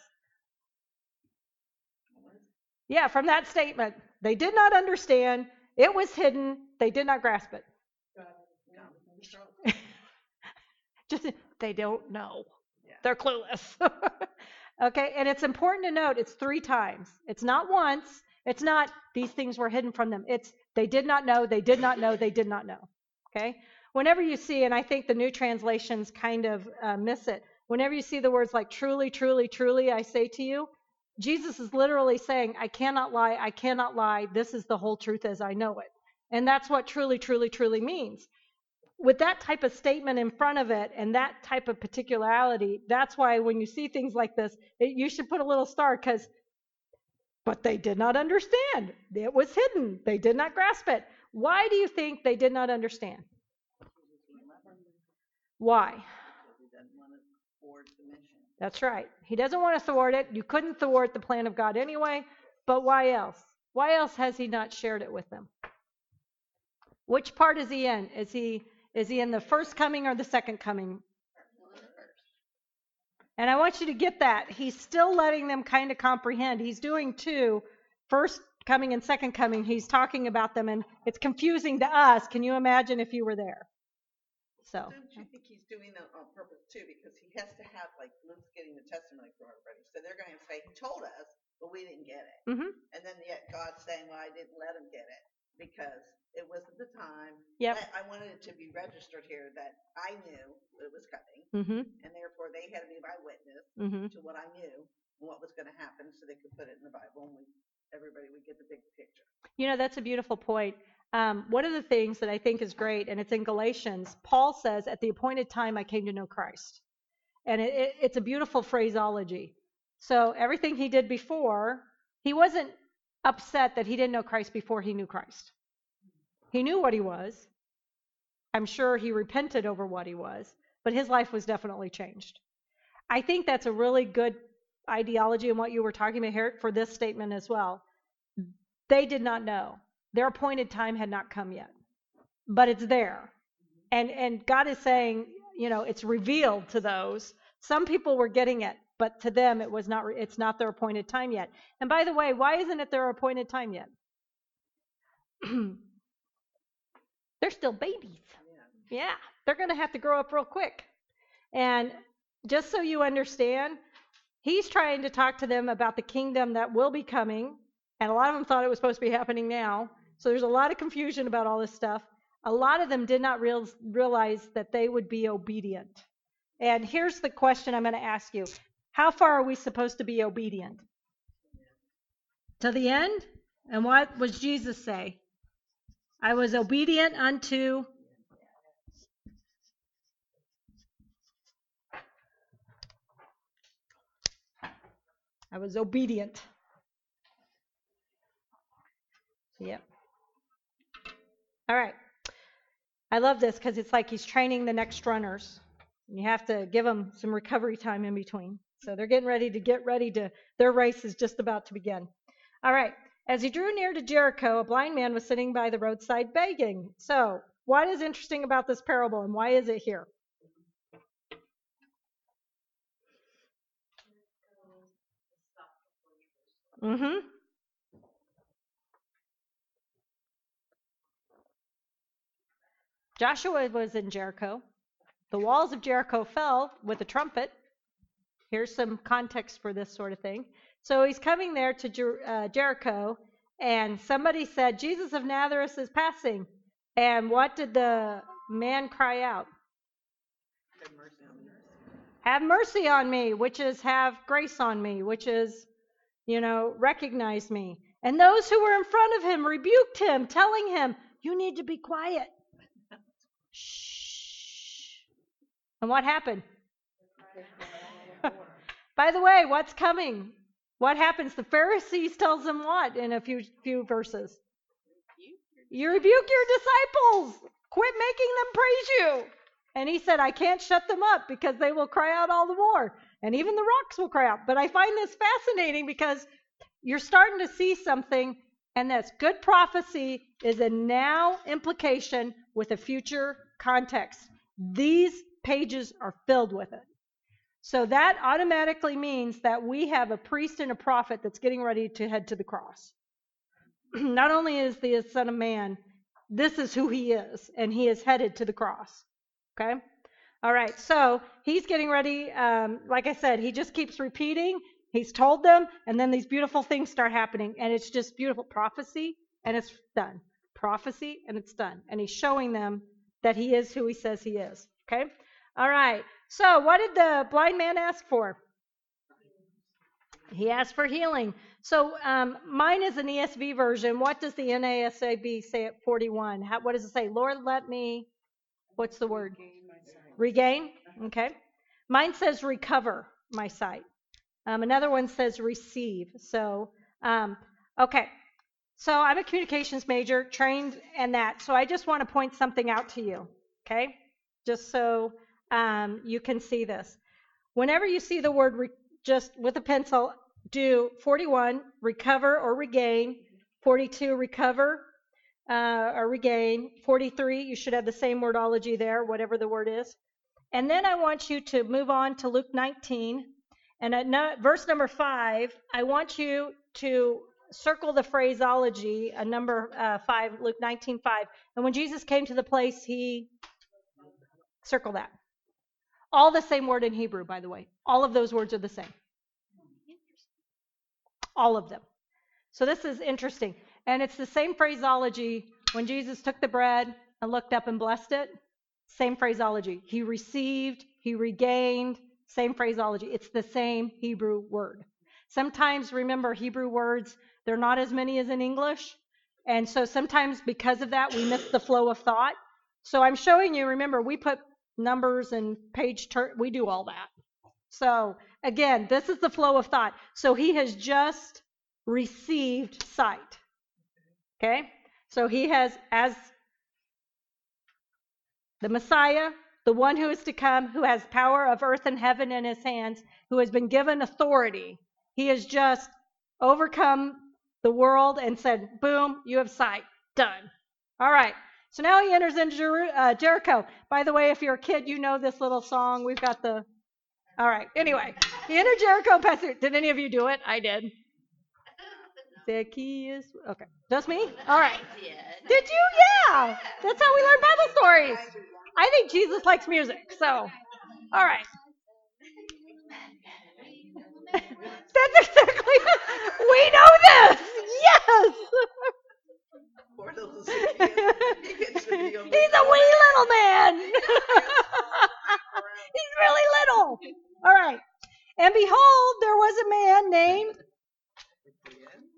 Yeah, from that statement. They did not understand. It was hidden. They did not grasp it. (laughs) Just they don't know. They're clueless. (laughs) okay, and it's important to note it's three times. It's not once. It's not these things were hidden from them. It's they did not know, they did not know, they did not know. Okay? Whenever you see, and I think the new translations kind of uh, miss it, whenever you see the words like truly, truly, truly, I say to you, Jesus is literally saying, I cannot lie, I cannot lie, this is the whole truth as I know it. And that's what truly, truly, truly means. With that type of statement in front of it and that type of particularity, that's why when you see things like this, it, you should put a little star because, but they did not understand. It was hidden. They did not grasp it. Why do you think they did not understand? Why? Because he doesn't want to forward the mission. That's right. He doesn't want to thwart it. You couldn't thwart the plan of God anyway, but why else? Why else has he not shared it with them? Which part is he in? Is he is he in the first coming or the second coming? And I want you to get that. He's still letting them kind of comprehend. He's doing two, first coming and second coming. He's talking about them and it's confusing to us. Can you imagine if you were there? So, Don't you think he's doing that on purpose too? Because he has to have, like, Luke's getting the testimony from everybody. So they're going to say, he told us, but we didn't get it. mhm. And then yet God's saying, well, I didn't let him get it because it wasn't the time. Yep. I, I wanted it to be registered here that I knew it was coming Mhm. and therefore they had to be my witness Mhm. to what I knew and what was going to happen so they could put it in the Bible and we, everybody would get the big picture. You know, that's a beautiful point. Um, one of the things that I think is great, and it's in Galatians, Paul says, At the appointed time, I came to know Christ. And it, it, it's a beautiful phraseology. So everything he did before, he wasn't upset that he didn't know Christ before he knew Christ. He knew what he was. I'm sure he repented over what he was, but his life was definitely changed. I think that's a really good ideology in what you were talking about here for this statement as well. They did not know. Their appointed time had not come yet, but it's there. And, and God is saying, you know, it's revealed to those. Some people were getting it, but to them it was not, it's not their appointed time yet. And by the way, why isn't it their appointed time yet? (clears throat) They're still babies. Oh, yeah, they're going to have to grow up real quick. And just so you understand, he's trying to talk to them about the kingdom that will be coming. And a lot of them thought it was supposed to be happening now. So there's a lot of confusion about all this stuff. A lot of them did not real, realize that they would be obedient. And here's the question I'm going to ask you How far are we supposed to be obedient? To the end? And what was Jesus say? I was obedient unto I was obedient. Yep. All right. I love this because it's like he's training the next runners. You have to give them some recovery time in between. So they're getting ready to get ready to, their race is just about to begin. All right. As he drew near to Jericho, a blind man was sitting by the roadside begging. So, what is interesting about this parable and why is it here? Mm-hmm. Joshua was in Jericho. The walls of Jericho fell with a trumpet. Here's some context for this sort of thing. So he's coming there to Jer- uh, Jericho, and somebody said, Jesus of Nazareth is passing. And what did the man cry out? Have mercy on me. Have mercy on me, which is have grace on me, which is, you know, recognize me. And those who were in front of him rebuked him, telling him, You need to be quiet. Shh. And what happened? (laughs) By the way, what's coming? What happens? The Pharisees tells them what in a few few verses? You rebuke your disciples. Quit making them praise you. And he said, I can't shut them up because they will cry out all the more. And even the rocks will cry out. But I find this fascinating because you're starting to see something, and that's good prophecy is a now implication with a future context. These pages are filled with it. So that automatically means that we have a priest and a prophet that's getting ready to head to the cross. (clears throat) Not only is the Son of Man, this is who he is, and he is headed to the cross. Okay? All right, so he's getting ready. Um, like I said, he just keeps repeating. He's told them, and then these beautiful things start happening, and it's just beautiful prophecy, and it's done. Prophecy, and it's done. And he's showing them that he is who he says he is. Okay? All right. So, what did the blind man ask for? He asked for healing. So, um, mine is an ESV version. What does the NASB say at 41? How, what does it say? Lord, let me, what's the word? Gain. Regain? Okay. Mine says recover my sight. Um, another one says receive. So, um, okay. So I'm a communications major, trained in that. So I just want to point something out to you. Okay. Just so um, you can see this. Whenever you see the word re- just with a pencil, do 41, recover or regain. 42, recover uh, or regain. 43, you should have the same wordology there, whatever the word is. And then I want you to move on to Luke 19. And at no, verse number 5, I want you to circle the phraseology, a number uh, 5, Luke 19, 5. And when Jesus came to the place, he circle that. All the same word in Hebrew, by the way. All of those words are the same. All of them. So this is interesting. And it's the same phraseology when Jesus took the bread and looked up and blessed it. Same phraseology. He received, he regained, same phraseology. It's the same Hebrew word. Sometimes, remember, Hebrew words, they're not as many as in English. And so sometimes because of that, we miss the flow of thought. So I'm showing you, remember, we put numbers and page turn, we do all that. So again, this is the flow of thought. So he has just received sight. Okay? So he has, as the Messiah, the one who is to come, who has power of earth and heaven in his hands, who has been given authority, he has just overcome the world and said, Boom, you have sight. Done. All right. So now he enters into Jer- uh, Jericho. By the way, if you're a kid, you know this little song. We've got the. All right. Anyway, he entered Jericho. Pastor, did any of you do it? I did. The key is Okay. Just me? All right. Did you? Yeah. That's how we learn Bible stories. I think Jesus likes music. So, all right. That's exactly. What we know this. Yes. Poor little Zacchaeus. He gets to be a (laughs) He's a wee little man. (laughs) He's really little. All right. And behold, there was a man named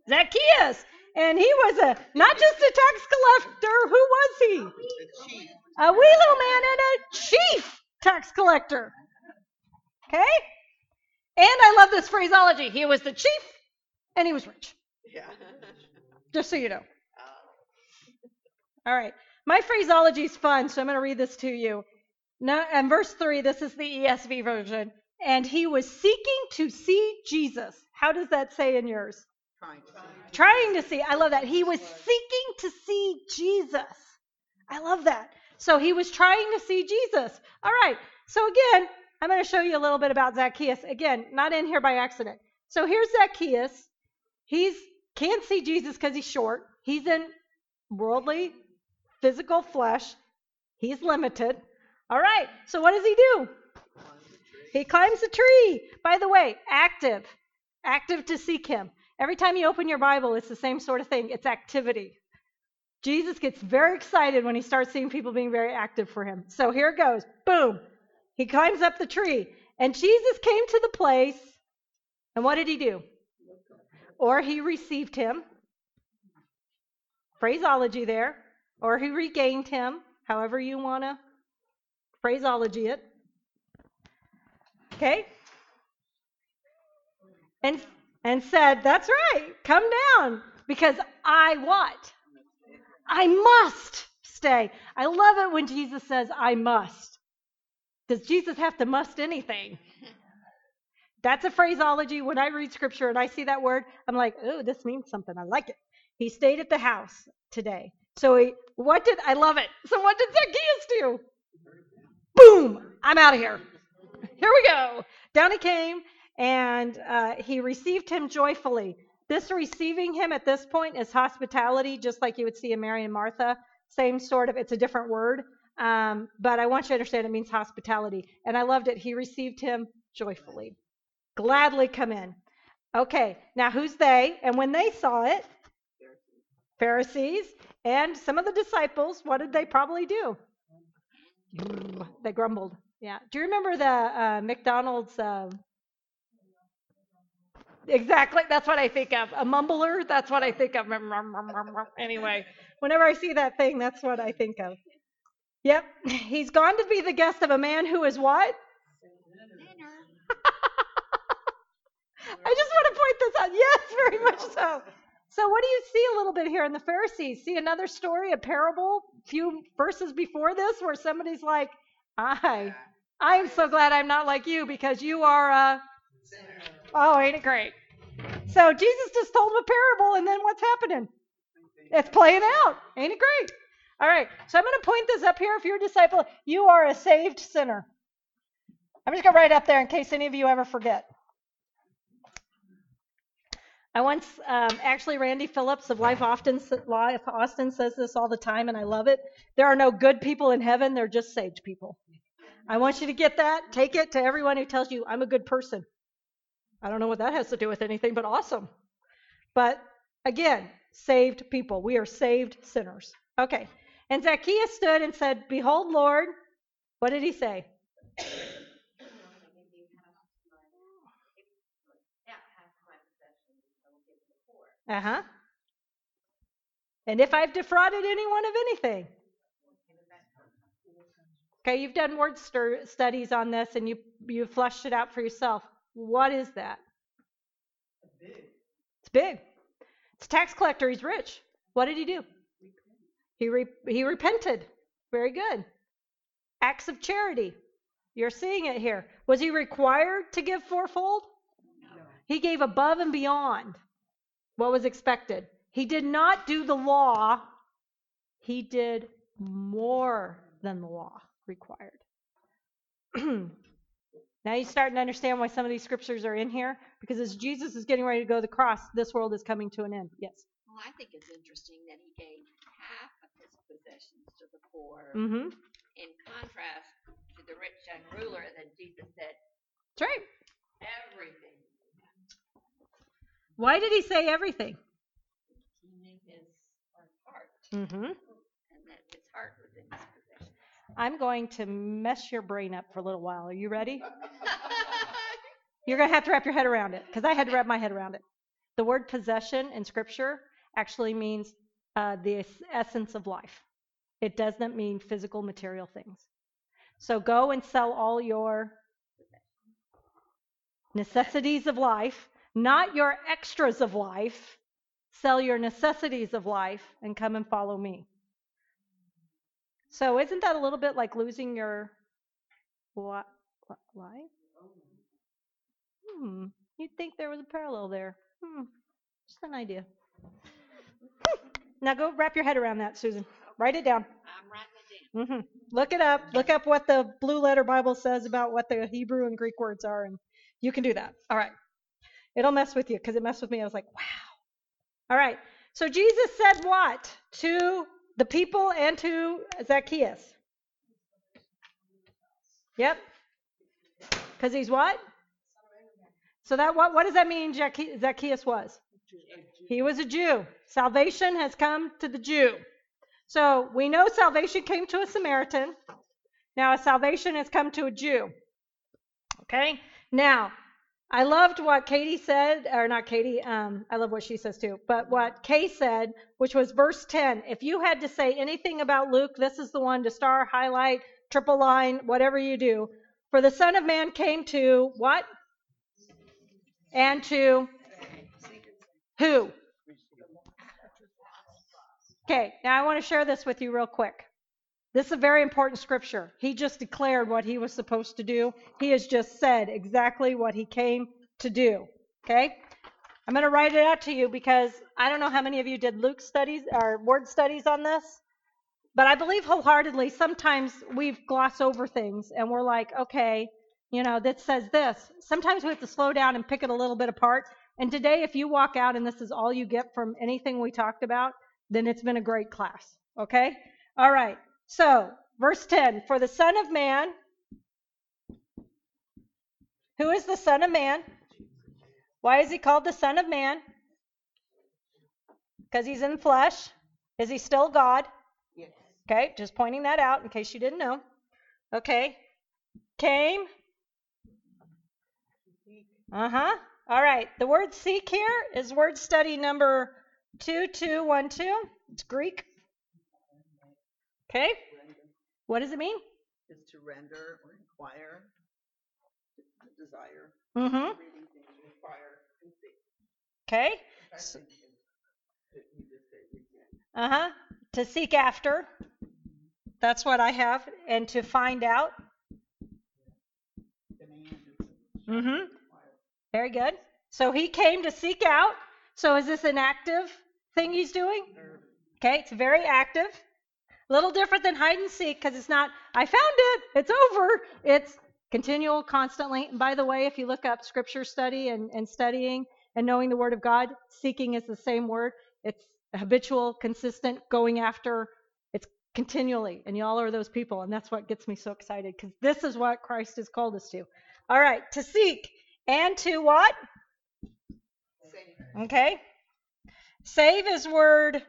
Zacchaeus. And he was a not just a tax collector. Who was he? A wee little man and a chief tax collector. Okay? And I love this phraseology. He was the chief and he was rich. Yeah. Just so you know. Oh. All right. My phraseology is fun, so I'm going to read this to you. Now, and verse 3, this is the ESV version. And he was seeking to see Jesus. How does that say in yours? Trying to see. Trying to see. I love that. He was seeking to see Jesus. I love that. So he was trying to see Jesus. All right. So again, I'm going to show you a little bit about Zacchaeus. Again, not in here by accident. So here's Zacchaeus. He's can't see Jesus because he's short. He's in worldly, physical flesh. He's limited. All right. So what does he do? He climbs a tree. By the way, active. Active to seek him. Every time you open your Bible, it's the same sort of thing. It's activity. Jesus gets very excited when he starts seeing people being very active for him. So here it goes. Boom. He climbs up the tree. And Jesus came to the place. And what did he do? Or he received him. Phraseology there. Or he regained him. However you want to phraseology it. Okay? And and said, That's right, come down. Because I what? I must stay. I love it when Jesus says, I must. Does Jesus have to must anything? (laughs) That's a phraseology. When I read scripture and I see that word, I'm like, oh, this means something. I like it. He stayed at the house today. So he, what did, I love it. So what did Zacchaeus do? Boom, I'm out of here. Here we go. Down he came and uh, he received him joyfully. This receiving him at this point is hospitality, just like you would see in Mary and Martha. Same sort of, it's a different word. Um, but I want you to understand it means hospitality. And I loved it. He received him joyfully. Gladly come in. Okay, now who's they? And when they saw it, Pharisees and some of the disciples, what did they probably do? They grumbled. Yeah. Do you remember the uh, McDonald's? Uh, exactly. That's what I think of. A mumbler. That's what I think of. Anyway, whenever I see that thing, that's what I think of. Yep. He's gone to be the guest of a man who is what? (laughs) I just want to point this out. Yes, very much so. So, what do you see a little bit here in the Pharisees? See another story, a parable, a few verses before this, where somebody's like, "I, I am so glad I'm not like you because you are a." Oh, ain't it great? So Jesus just told them a parable, and then what's happening? It's playing out. Ain't it great? All right. So I'm going to point this up here. If you're a disciple, you are a saved sinner. I'm just going to write up there in case any of you ever forget. I once, um, actually, Randy Phillips of Life Austin, Life Austin says this all the time, and I love it. There are no good people in heaven, they're just saved people. I want you to get that. Take it to everyone who tells you, I'm a good person. I don't know what that has to do with anything, but awesome. But again, saved people. We are saved sinners. Okay. And Zacchaeus stood and said, Behold, Lord, what did he say? Uh huh. And if I've defrauded anyone of anything. Okay, you've done word studies on this and you you've flushed it out for yourself. What is that? It's big. It's a tax collector. He's rich. What did he do? He re- he repented. Very good. Acts of charity. You're seeing it here. Was he required to give fourfold? No. He gave above and beyond what was expected. He did not do the law, he did more than the law required. (clears throat) now you're starting to understand why some of these scriptures are in here because as Jesus is getting ready to go to the cross, this world is coming to an end. Yes. Well, I think it's interesting that he gave half of his possessions to the poor, Mm-hmm. in contrast to the rich young ruler. That Jesus said, That's right. "Everything." Why did he say everything? He knew his heart, Mm-hmm. and that his heart was in his possessions. I'm going to mess your brain up for a little while. Are you ready? (laughs) You're going to have to wrap your head around it because I had to wrap my head around it. The word possession in Scripture actually means uh, the essence of life, it doesn't mean physical, material things. So go and sell all your necessities of life, not your extras of life. Sell your necessities of life and come and follow me. So isn't that a little bit like losing your li- li- life? Hmm. You'd think there was a parallel there. Hmm. Just an idea. (laughs) Now go wrap your head around that, Susan. Write it down. I'm writing it down. hmm Look it up. Look up what the Blue Letter Bible says about what the Hebrew and Greek words are, and you can do that. All right. It'll mess with you because it messed with me. I was like, wow. All right. So Jesus said what to the people and to Zacchaeus? Yep. Because he's what? So that what what does that mean? Zacchaeus was. He was a Jew. Salvation has come to the Jew. So we know salvation came to a Samaritan. Now salvation has come to a Jew. Okay. Now I loved what Katie said, or not Katie. Um, I love what she says too. But what Kay said, which was verse 10. If you had to say anything about Luke, this is the one to star, highlight, triple line, whatever you do. For the Son of Man came to what? And to who? Okay, now I want to share this with you real quick. This is a very important scripture. He just declared what he was supposed to do. He has just said exactly what he came to do. Okay? I'm going to write it out to you because I don't know how many of you did Luke studies or word studies on this, but I believe wholeheartedly sometimes we've glossed over things and we're like, okay, you know, that says this. Sometimes we have to slow down and pick it a little bit apart. And today, if you walk out and this is all you get from anything we talked about, then it's been a great class. Okay? All right. So, verse 10 For the Son of Man, who is the Son of Man? Why is he called the Son of Man? Because he's in flesh. Is he still God? Yes. Okay, just pointing that out in case you didn't know. Okay. Came. Uh huh. All right. The word seek here is word study number 2212. It's Greek. Okay. What does it mean? Is to render or inquire, to desire, Mm hmm. reading things, inquire, and seek. Okay. Uh huh. To seek after. That's what I have. And to find out. Mm hmm. Very good. So he came to seek out. So is this an active thing he's doing? Okay, it's very active. A little different than hide and seek because it's not, I found it, it's over. It's continual, constantly. And by the way, if you look up scripture study and, and studying and knowing the word of God, seeking is the same word. It's habitual, consistent, going after. It's continually. And y'all are those people. And that's what gets me so excited because this is what Christ has called us to. All right, to seek and to what? Okay. Save is word, if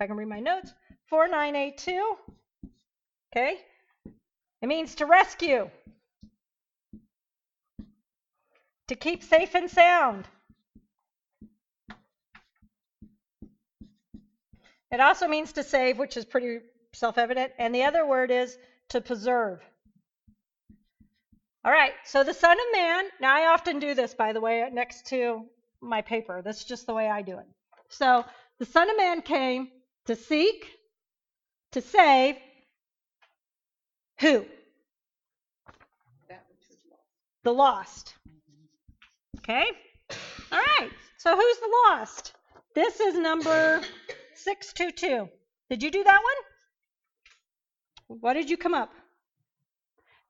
I can read my notes, 4982. Okay. It means to rescue, to keep safe and sound. It also means to save, which is pretty self evident. And the other word is to preserve. All right, so the Son of Man, now I often do this, by the way, next to my paper. That's just the way I do it. So the Son of Man came to seek, to save, who? That which was lost. The lost. Okay? All right, so who's the lost? This is number 622. Did you do that one? What did you come up?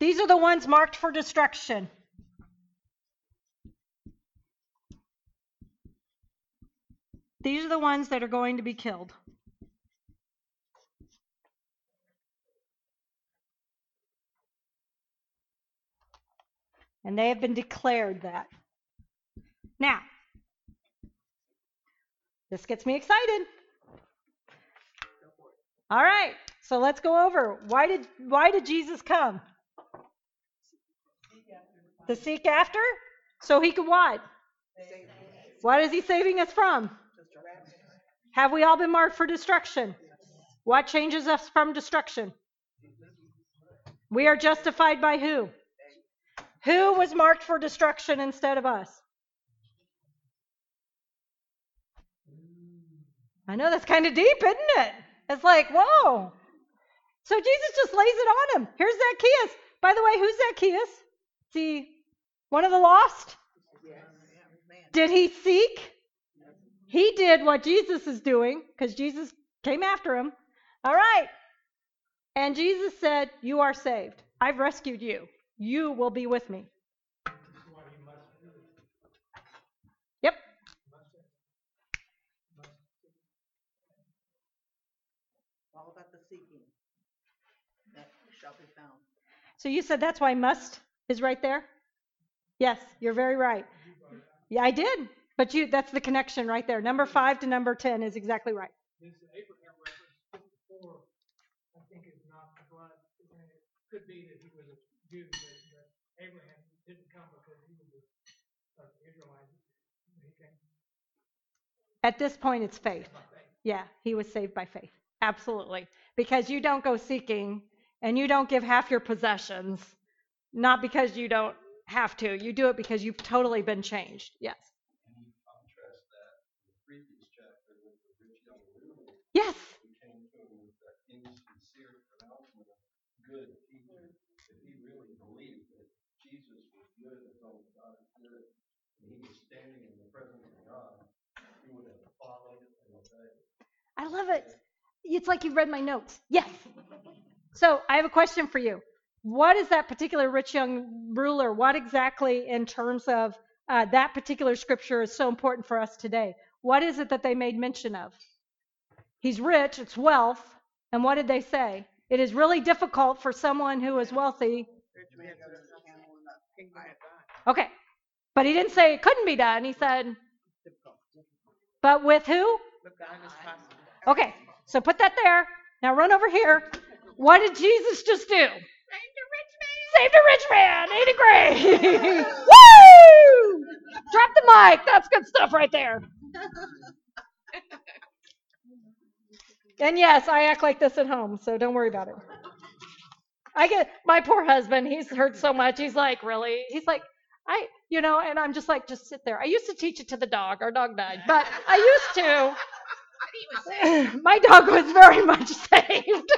These are the ones marked for destruction. These are the ones that are going to be killed. And they have been declared that. Now, this gets me excited. All right, so let's go over why did why did Jesus come? To seek after, so he could what? What is he saving us from? Have we all been marked for destruction? What changes us from destruction? We are justified by who? Who was marked for destruction instead of us? I know that's kind of deep, isn't it? It's like, whoa. So Jesus just lays it on him. Here's Zacchaeus. By the way, who's Zacchaeus? See, one of the lost? Did he seek? He did what Jesus is doing because Jesus came after him. All right. And Jesus said, You are saved. I've rescued you. You will be with me. Yep. All about the seeking. That shall be found. So you said that's why must is right there? Yes, you're very right. Yeah, I did. But you that's the connection right there. Number 5 to number 10 is exactly right. This Abraham reference I think is not the blood. It could be that he was a Jew, but Abraham didn't come because he was an Israelite. At this point it's faith. Yeah, he was saved by faith. Absolutely. Because you don't go seeking and you don't give half your possessions, not because you don't have to. You do it because you've totally been changed. Yes. Can you contrast that with the previous chapter with the rich young ruler Yes. who came to him with that insincere pronouncement of good teacher? That he really believed that Jesus was good as only God is good, and he was standing in the presence of God, he would have followed and obeyed. I love it. It's like you've read my notes. Yes. So I have a question for you. What is that particular rich young ruler? What exactly, in terms of uh, that particular scripture, is so important for us today? What is it that they made mention of? He's rich, it's wealth. And what did they say? It is really difficult for someone who is wealthy. Okay. But he didn't say it couldn't be done. He said, but with who? Okay, so put that there. Now run over here. What did Jesus just do? Saved a rich man. Ain't it great? (laughs) Woo! Drop the mic. That's good stuff right there. And yes, I act like this at home, so don't worry about it. I get my poor husband, he's heard so much. He's like, really? He's like, I, you know, and I'm just like, just sit there. I used to teach it to the dog. Our dog died, but I used to. (laughs) (laughs) My dog was very much saved.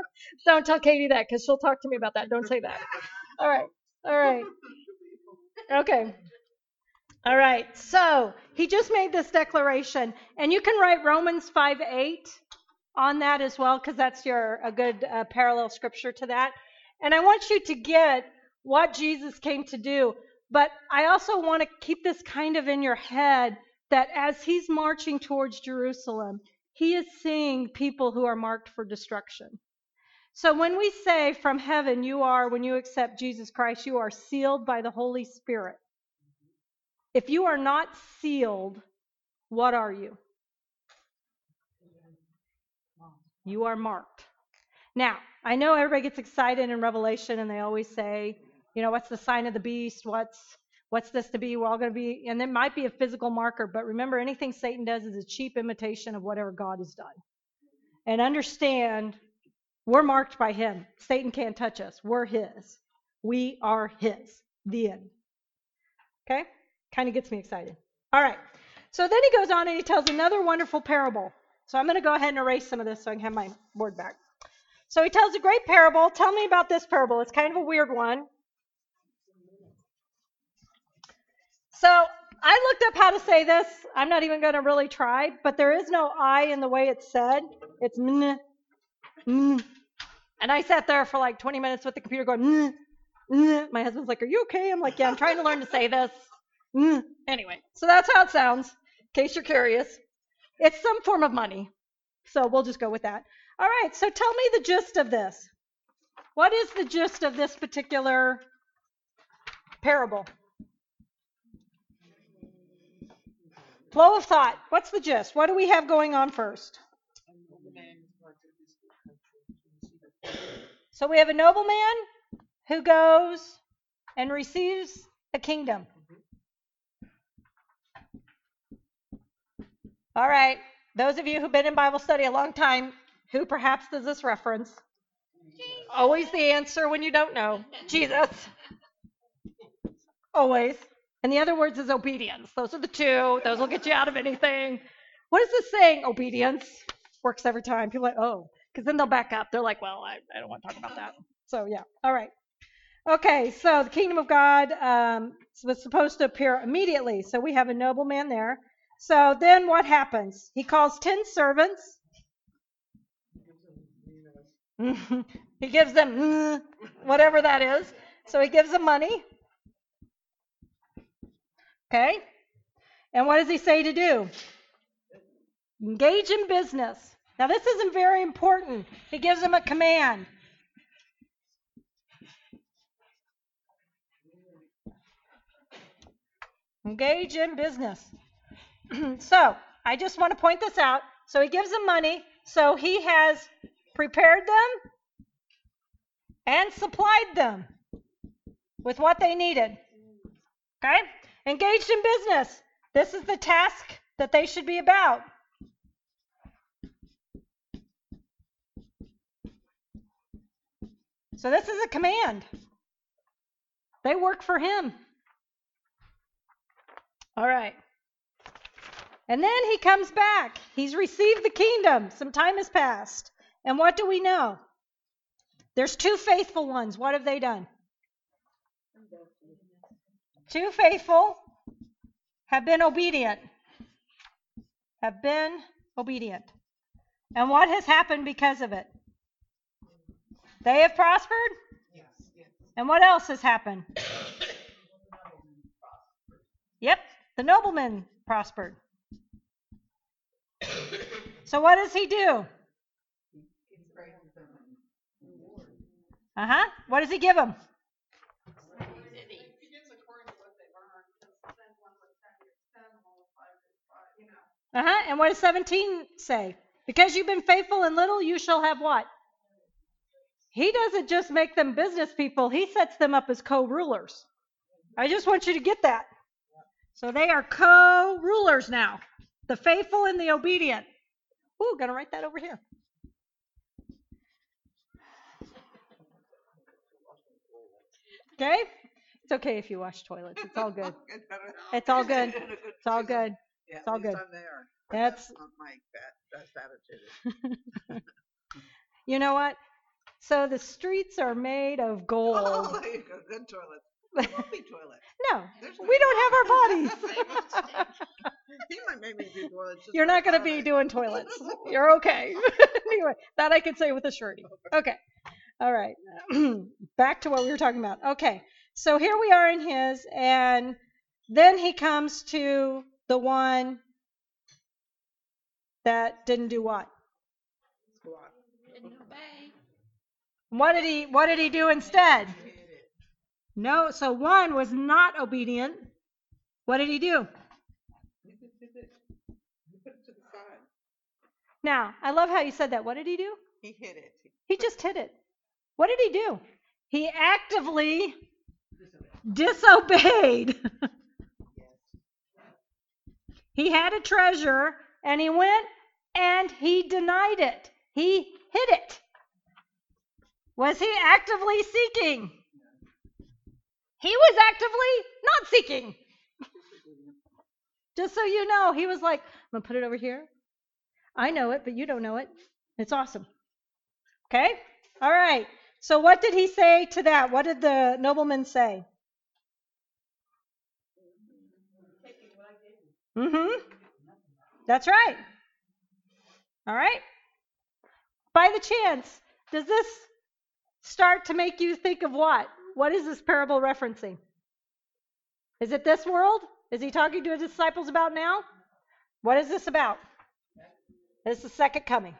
(laughs) Don't tell Katie that because she'll talk to me about that. Don't say that. All right. All right. Okay. All right. So he just made this declaration, and you can write Romans 5 8 on that as well because that's your a good uh, parallel scripture to that. And I want you to get what Jesus came to do, but I also want to keep this kind of in your head that as he's marching towards Jerusalem, he is seeing people who are marked for destruction. So when we say from heaven, you are, when you accept Jesus Christ, you are sealed by the Holy Spirit. If you are not sealed, what are you? You are marked. Now, I know everybody gets excited in Revelation and they always say, you know, what's the sign of the beast? What's what's this to be? We're all going to be, and it might be a physical marker, but remember, anything Satan does is a cheap imitation of whatever God has done. And understand, we're marked by him. Satan can't touch us. We're his. We are his. The end. Okay? Kind of gets me excited. All right. So then he goes on and he tells another wonderful parable. So I'm going to go ahead and erase some of this so I can have my board back. So he tells a great parable. Tell me about this parable. It's kind of a weird one. So I looked up how to say this. I'm not even going to really try, but there is no I in the way it's said. It's mn. And I sat there for like 20 minutes with the computer going, mn, mn. my husband's like, Are you okay? I'm like, Yeah, I'm trying to learn to say this. Mn. Anyway, so that's how it sounds, in case you're curious. It's some form of money. So we'll just go with that. All right, so tell me the gist of this. What is the gist of this particular parable? Flow of thought. What's the gist? What do we have going on first? So we have a nobleman who goes and receives a kingdom. All right. Those of you who've been in Bible study a long time, who perhaps does this reference? Always the answer when you don't know. Jesus. Always. And the other words is obedience. Those are the two. Those will get you out of anything. What is this saying? Obedience works every time. People are like, oh, because then they'll back up. They're like, well, I, I don't want to talk about that. So, yeah. All right. Okay, so the kingdom of God um, was supposed to appear immediately. So we have a nobleman there. So then what happens? He calls 10 servants. (laughs) he gives them mm, whatever that is. So he gives them money. Okay? And what does he say to do? Engage in business. Now, this isn't very important. He gives them a command. Engage in business. (clears throat) so, I just want to point this out. So, he gives them money. So, he has prepared them and supplied them with what they needed. Okay? Engaged in business. This is the task that they should be about. So this is a command. They work for him. All right. And then he comes back. He's received the kingdom. Some time has passed. And what do we know? There's two faithful ones. What have they done? Two faithful have been obedient. Have been obedient. And what has happened because of it? They have prospered? Yes. And what else has happened? (coughs) yep, the nobleman prospered. so what does he do? Uh huh. What does he give him? Uh huh. And what does 17 say? Because you've been faithful in little, you shall have what? He doesn't just make them business people, he sets them up as co rulers. I just want you to get that. So they are co rulers now the faithful and the obedient. Ooh, gonna write that over here. Okay? It's okay if you wash toilets. It's all good. It's all good. She's in a It's all good. It's all good. (laughs) That's- (laughs) that, attitude. (laughs) You know what? So the streets are made of gold. (laughs) Oh, gold. there (laughs) you go, good toilet. Toilet. (laughs) No, There's we don't have our bodies. He might make me do toilets. You're not going to be doing toilets. You're okay. anyway, that I can say with a surety. Okay. All right. (clears throat) Back to what we were talking about. Okay. So here we are in his, and then he comes to the one that didn't do what? Squat. Didn't obey. What did he what did he do instead? No, so one was not obedient. What did he do? You just did it. You put it to the side. Now, I love how you said that. What did he do? He hit it. He just hit it. What did he do? He actively disobeyed. he had a treasure and he went and he denied it. He hid it. Was he actively seeking? He was actively not seeking. (laughs) Just so you know, he was like, I'm going to put it over here. I know it, but you don't know it. It's awesome. Okay? All right. So what did he say to that? What did the nobleman say? Mm-hmm. That's right. All right. By the chance, does this start to make you think of what? What is this parable referencing? Is it this world? Is he talking to his disciples about now? What is this about? Is the second coming.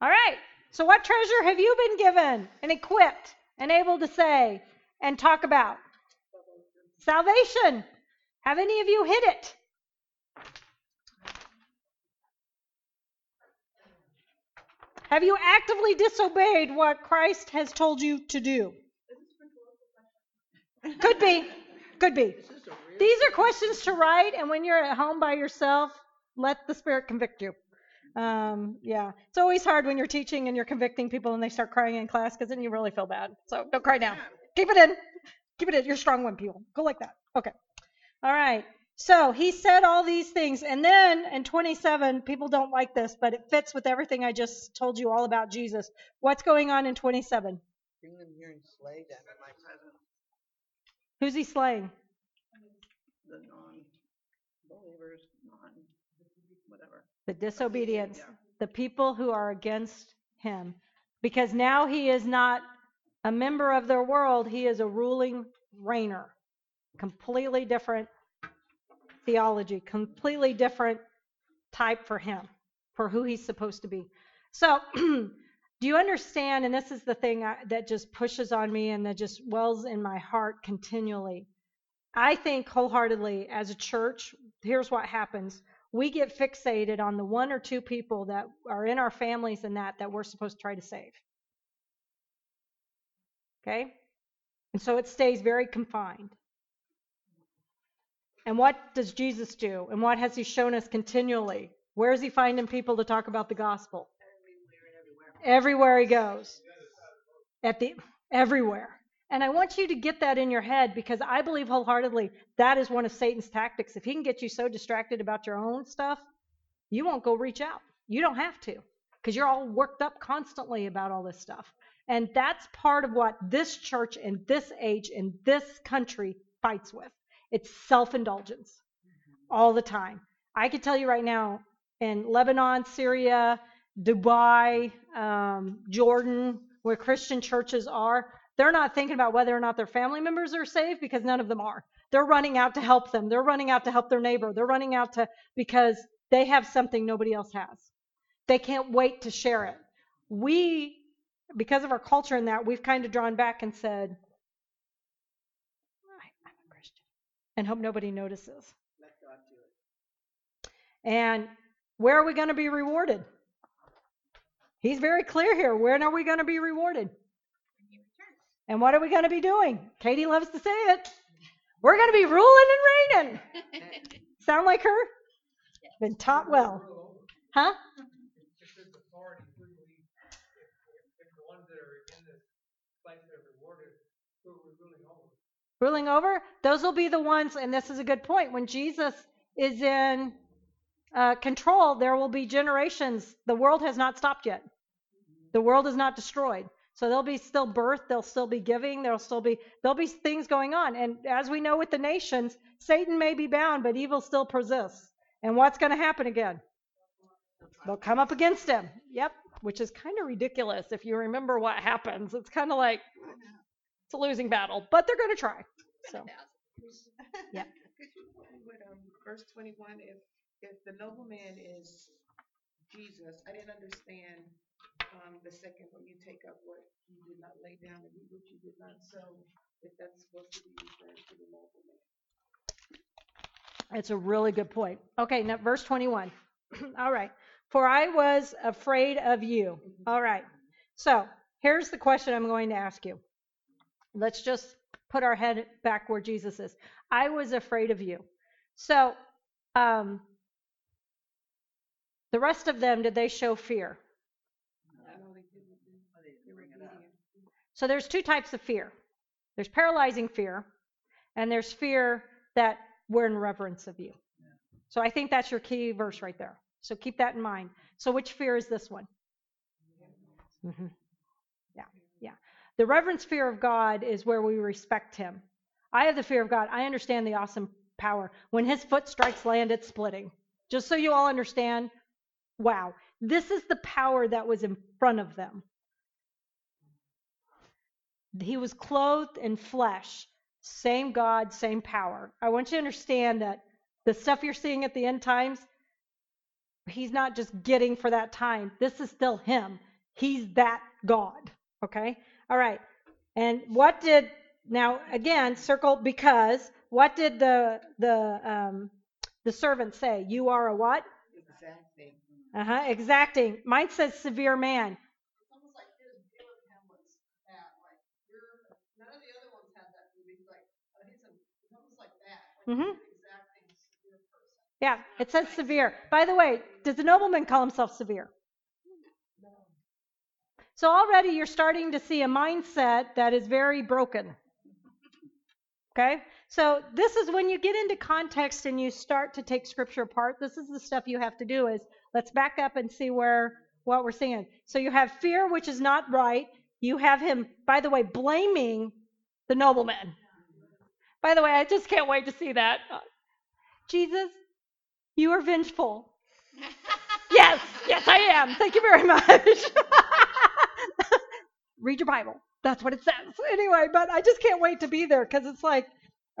All right. So, what treasure have you been given and equipped and able to say and talk about? Salvation. Have any of you hid it? Have you actively disobeyed what Christ has told you to do? Could be. Could be. These are questions to write, and when you're at home by yourself, let the Spirit convict you. Um, yeah, it's always hard when you're teaching and you're convicting people and they start crying in class because then you really feel bad. So don't cry now. Keep it in. Keep it in. You're strong one, people. Go like that. Okay. All right. So he said all these things, and then in 27, people don't like this, but it fits with everything I just told you all about Jesus. What's going on in 27? Bring them here and slay them in my presence. Who's he slaying? The non-believers, non, whatever. The disobedience, Yeah. the people who are against him. Because now he is not a member of their world, he is a ruling reigner. Completely different theology, completely different type for him, for who he's supposed to be. So, (clears throat) do you understand? And this is the thing I, that just pushes on me and that just wells in my heart continually. I think wholeheartedly as a church, here's what happens. We get fixated on the one or two people that are in our families and that that we're supposed to try to save. Okay? And so it stays very confined. And what does Jesus do? And what has he shown us continually? Where is he finding people to talk about the gospel? Everywhere Everywhere he goes. At the everywhere. And I want you to get that in your head because I believe wholeheartedly that is one of Satan's tactics. If he can get you so distracted about your own stuff, you won't go reach out. You don't have to because you're all worked up constantly about all this stuff. And that's part of what this church in this age in this country fights with. It's self indulgence all the time. I can tell you right now in Lebanon, Syria, Dubai, um, Jordan, where Christian churches are, they're not thinking about whether or not their family members are saved because none of them are. They're running out to help them. They're running out to help their neighbor. They're running out to because they have something nobody else has. They can't wait to share it. We, because of our culture in that, we've kind of drawn back and said, and hope nobody notices. Let God do it. And where are we going to be rewarded? He's very clear here. When are we going to be rewarded? And what are we going to be doing? Katie loves to say it. We're going to be ruling and reigning. (laughs) Sound like her? Been taught well. Huh? If this authority, who do we, if, if, if the ones that are in this place that are rewarded, who are we ruling over? Ruling over, those will be the ones, and this is a good point. When Jesus is in uh, control, there will be generations. The world has not stopped yet. The world is not destroyed. So there'll be still birth, there'll still be giving, there'll still be there'll be things going on. And as we know with the nations, Satan may be bound, but evil still persists. And what's going to happen again? They'll come up against him. Yep, which is kind of ridiculous if you remember what happens. It's kind of like it's a losing battle, but they're going to try. So Yeah. (laughs) Could you me what, um, verse twenty-one, if, if the nobleman is Jesus, I didn't understand, um, the second one, you take up what you did not lay down and eat what you did not sow, if that's supposed to be referring to the nobleman. It's a really good point. Okay, now verse 21. (clears throat) All right. For I was afraid of you. All right. So here's the question I'm going to ask you. Let's just put our head back where Jesus is. I was afraid of you. So, um, the rest of them, did they show fear? So there's two types of fear. There's paralyzing fear, and there's fear that we're in reverence of you. So I think that's your key verse right there. So keep that in mind. So which fear is this one? hmm yeah. The reverence fear of God is where we respect Him. I have the fear of God. I understand the awesome power. When His foot strikes land, it's splitting. Just so you all understand, wow, this is the power that was in front of them. He was clothed in flesh. Same God, same power. I want you to understand that the stuff you're seeing at the end times, he's not just getting for that time. This is still him. He's that God. Okay? All right. And what did now again circle because what did the the um the servant say? You are a what? Exactly. Uh-huh. Exacting. Mine says severe man. It's almost like his view of him was that, like, you're, none of the other ones had that view, he's like, uh, he's, a, he's almost like that, like Mhm. he's an exacting, severe person. Yeah, it says severe. By the way, does the nobleman call himself severe? So already you're starting to see a mindset that is very broken. Okay? So this is when you get into context and you start to take scripture apart, this is the stuff you have to do is let's back up and see where what we're seeing. So you have fear which is not right. You have him by the way blaming the nobleman. By the way, I just can't wait to see that. Jesus, you are vengeful. (laughs) yes, yes, I am. Thank you very much. (laughs) Read your Bible. That's what it says. (laughs) Anyway, but I just can't wait to be there because it's like,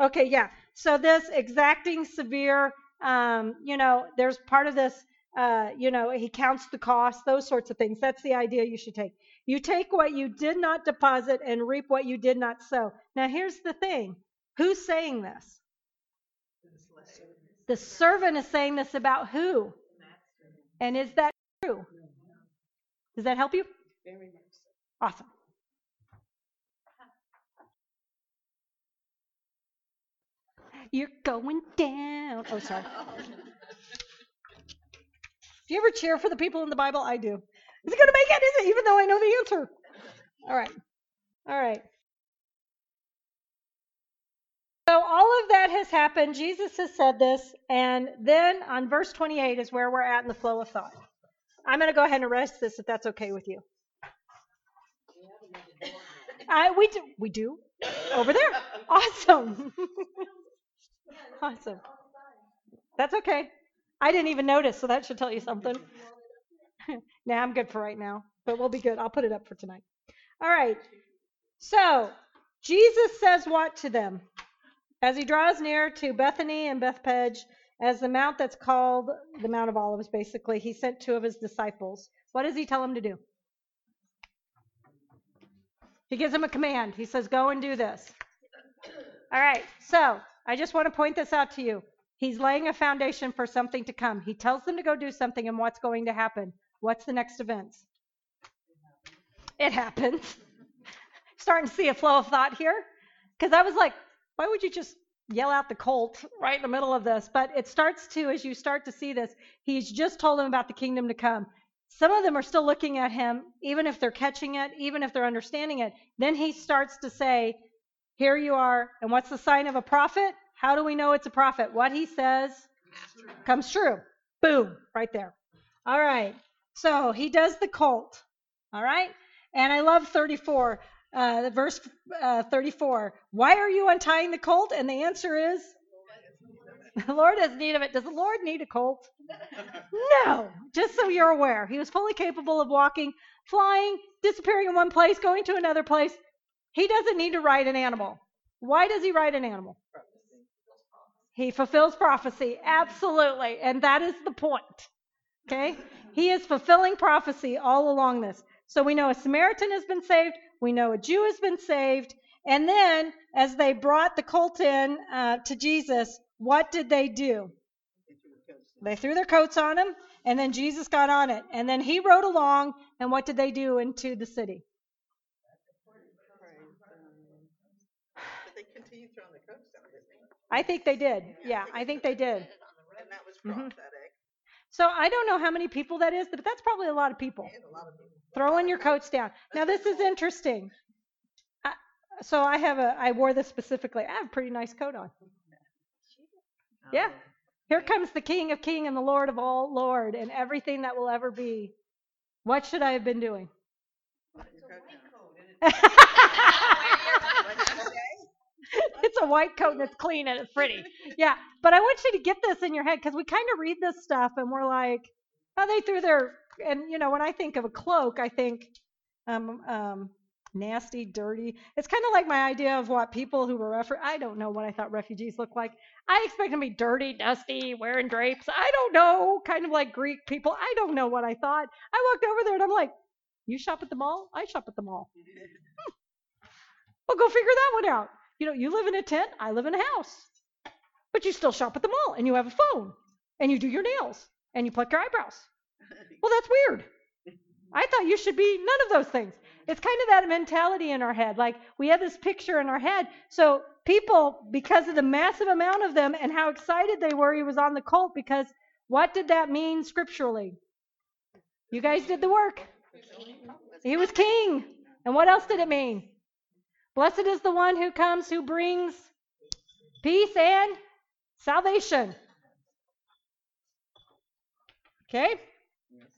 okay, yeah. So this exacting, severe, um, you know, there's part of this, uh, you know, he counts the cost, those sorts of things. That's the idea you should take. You take what you did not deposit and reap what you did not sow. Now, here's the thing who's saying this? The servant is saying this about who? And is that true? Does that help you? Very much so. Awesome. You're going down. Oh, sorry. (laughs) Do you ever cheer for the people in the Bible? I do. Is it going to make it? Is it? Even though I know the answer. All right. All right. So all of that has happened. Jesus has said this. And then on verse 28 is where we're at in the flow of thought. I'm going to go ahead and rest this if that's okay with you. I, we do. We do. Over there. (laughs) Awesome. (laughs) awesome. That's okay. I didn't even notice, so that should tell you something. (laughs) nah, I'm good for right now, but we'll be good. I'll put it up for tonight. All right. So, Jesus says what to them? As he draws near to Bethany and Bethphage, as the mount that's called the Mount of Olives, basically, he sent two of his disciples. What does he tell them to do? He gives them a command. He says, Go and do this. All right. So, I just want to point this out to you. He's laying a foundation for something to come. He tells them to go do something, and what's going to happen? What's the next events? It happens. (laughs) Starting to see a flow of thought here. Because I was like, why would you just yell out the colt right in the middle of this? But it starts to, as you start to see this, he's just told them about the kingdom to come. Some of them are still looking at him, even if they're catching it, even if they're understanding it. Then he starts to say, Here you are. And what's the sign of a prophet? How do we know it's a prophet? What he says comes true. Boom, right there. All right. So he does the colt. All right. And I love 34, uh, verse uh, 34. Why are you untying the colt? And the answer is, (laughs) the Lord has need of it. Does the Lord need a colt? (laughs) No. Just so you're aware, he was fully capable of walking, flying, disappearing in one place, going to another place. He doesn't need to ride an animal. Why does he ride an animal? He fulfills prophecy. Absolutely. And that is the point. Okay? He is fulfilling prophecy all along this. So we know a Samaritan has been saved. We know a Jew has been saved. And then, as they brought the colt in uh, to Jesus, what did they do? They threw their coats on him, and then Jesus got on it. And then he rode along, and what did they do into the city? But they continue throwing the coats down, didn't they? I think they did. Yeah, I think they did. And that was Mhm. prophetic. So I don't know how many people that is, but that's probably a lot of people. And a lot of people. Throwing your coats down. Now this is interesting. I, so I have a, I wore this specifically. I have a pretty nice coat on. Yeah. Here comes the King of King and the Lord of all Lord and everything that will ever be. What should I have been doing? it's a white coat and it's (laughs) (laughs) (laughs) clean and it's pretty. Yeah, but I want you to get this in your head because we kind of read this stuff and we're like, oh, they threw their and you know when I think of a cloak, I think um um nasty, dirty. It's kind of like my idea of what people who were refer. I don't know what I thought refugees look like. I expect them to be dirty, dusty, wearing drapes. I don't know, kind of like Greek people. I don't know what I thought. I walked over there and I'm like, you shop at the mall? I shop at the mall. Hmm. Well, go figure that one out. You know, you live in a tent, I live in a house. But you still shop at the mall and you have a phone and you do your nails and you pluck your eyebrows. (laughs) Well, that's weird. I thought you should be none of those things. It's kind of that mentality in our head. Like we have this picture in our head. So people, because of the massive amount of them and how excited they were he was on the colt, because what did that mean scripturally? You guys did the work. He was king. And what else did it mean? Blessed is the one who comes who brings peace and salvation. Okay?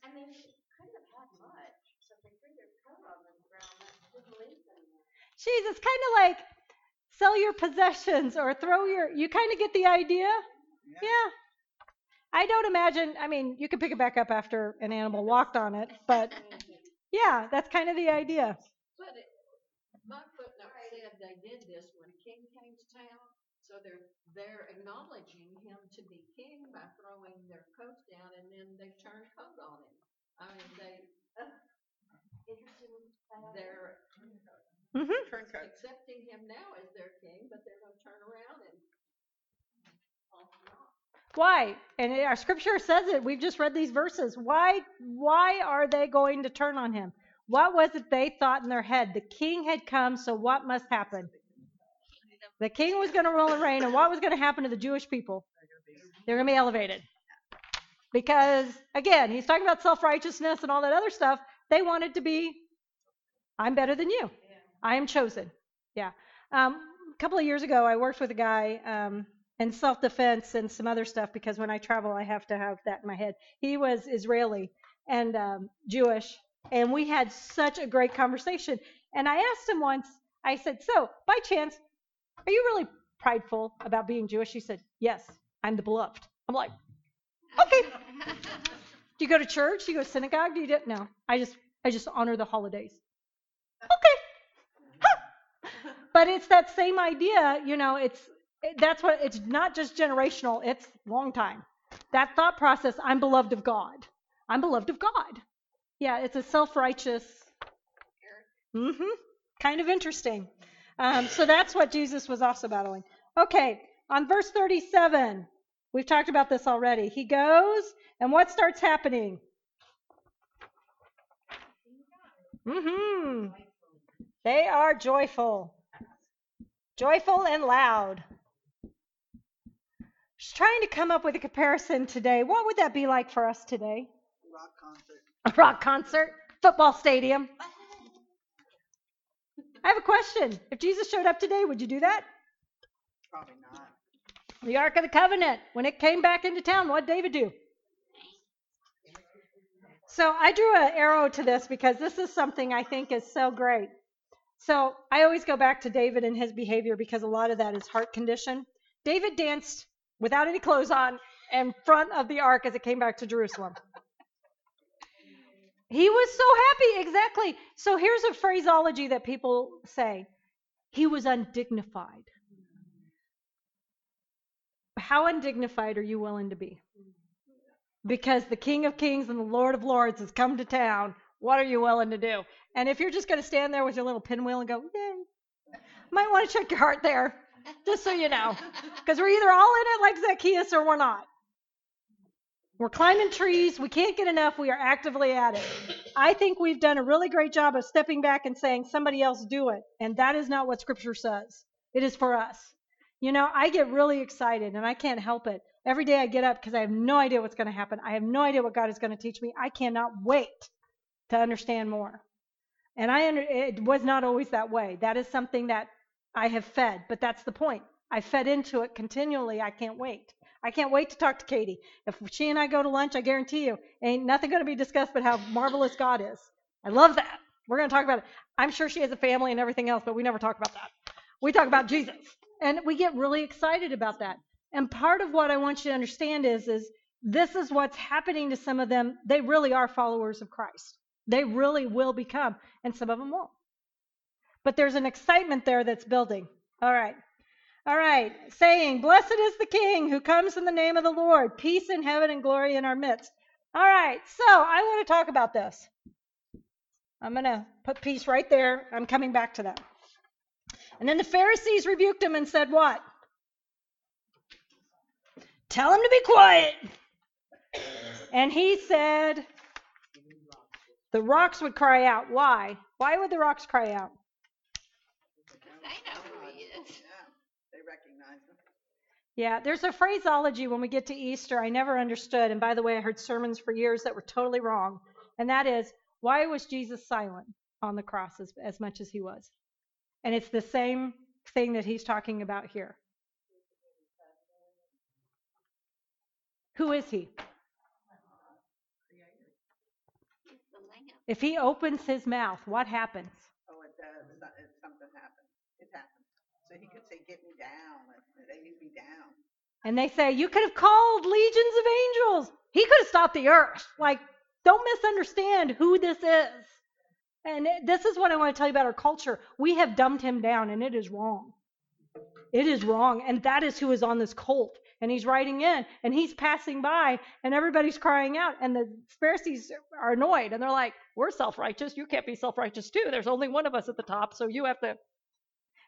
I mean, she couldn't have had much, so they threw their coat on the ground, that didn't leave them much. Jeez, it's kind of like sell your possessions or throw your. You kind of get the idea? Yeah. I don't imagine. I mean, you can pick it back up after an animal walked on it, but (laughs) yeah, that's kind of the idea. But it, my footnote said they did this when a king came to town, so they're, they're acknowledging him to be king by throwing their coats down and then they turn coat on him. I mean, they, Interesting. uh, they're hmm Turn coats. accepting him now as their king, but they're gonna turn around and off and off. Why? And our scripture says it. We've just read these verses. Why? Why are they going to turn on him? What was it they thought in their head? The king had come, so what must happen? The king was going to rule and reign, and what was going to happen to the Jewish people? They're going to be elevated. Because, again, he's talking about self righteousness and all that other stuff. They wanted to be, I'm better than you. I am chosen. Yeah. Um, a couple of years ago, I worked with a guy um, in self defense and some other stuff because when I travel, I have to have that in my head. He was Israeli and um, Jewish, and we had such a great conversation. And I asked him once, I said, So, by chance, are you really prideful about being Jewish? He said, Yes, I'm the beloved. I'm like, Okay. Do you go to church? Do you go to synagogue? Do you do no? I just I just honor the holidays. Okay. But it's that same idea, you know, it's that's what it's not just generational, it's long time. That thought process, I'm beloved of God. I'm beloved of God. Yeah, it's a self-righteous Mhm. Kind of interesting. Um, so that's what Jesus was also battling. Okay, on verse 37. We've talked about this already. He goes, and what starts happening? Mm-hmm. They are joyful. Joyful and loud. Just trying to come up with a comparison today. What would that be like for us today? Rock concert. A rock concert, football stadium. I have a question. If Jesus showed up today, would you do that? Probably not. The Ark of the Covenant, when it came back into town, what did David do? So I drew an arrow to this because this is something I think is so great. So I always go back to David and his behavior because a lot of that is heart condition. David danced without any clothes on in front of the ark as it came back to Jerusalem. He was so happy, exactly. So here's a phraseology that people say he was undignified. How undignified are you willing to be? Because the King of Kings and the Lord of Lords has come to town. What are you willing to do? And if you're just going to stand there with your little pinwheel and go, Yay, might want to check your heart there, just so you know. Because we're either all in it like Zacchaeus or we're not. We're climbing trees. We can't get enough. We are actively at it. I think we've done a really great job of stepping back and saying, somebody else do it. And that is not what Scripture says. It is for us. You know, I get really excited and I can't help it. Every day I get up because I have no idea what's going to happen. I have no idea what God is going to teach me. I cannot wait to understand more. And I under, it was not always that way. That is something that I have fed, but that's the point. I fed into it continually. I can't wait. I can't wait to talk to Katie. If she and I go to lunch, I guarantee you, ain't nothing going to be discussed but how marvelous God is. I love that. We're going to talk about it. I'm sure she has a family and everything else, but we never talk about that. We talk about Jesus. And we get really excited about that. And part of what I want you to understand is, is this is what's happening to some of them. They really are followers of Christ. They really will become, and some of them won't. But there's an excitement there that's building. All right. All right. Saying, Blessed is the King who comes in the name of the Lord, peace in heaven and glory in our midst. All right. So I want to talk about this. I'm going to put peace right there. I'm coming back to that. And then the Pharisees rebuked him and said, What? Tell him to be quiet. And he said, The rocks would cry out. Why? Why would the rocks cry out? They know who he is. Yeah, they recognize him. Yeah, there's a phraseology when we get to Easter I never understood. And by the way, I heard sermons for years that were totally wrong. And that is, why was Jesus silent on the cross as, as much as he was? And it's the same thing that he's talking about here. Who is he? If he opens his mouth, what happens? Oh, it does. It's not- it's something happens. It happens. So he could say, get me down. and They need me down. And they say, You could have called legions of angels. He could have stopped the earth. Like, don't misunderstand who this is. And this is what I want to tell you about our culture. We have dumbed him down, and it is wrong. It is wrong. And that is who is on this cult. And he's riding in, and he's passing by, and everybody's crying out. And the Pharisees are annoyed, and they're like, We're self righteous. You can't be self righteous, too. There's only one of us at the top, so you have to.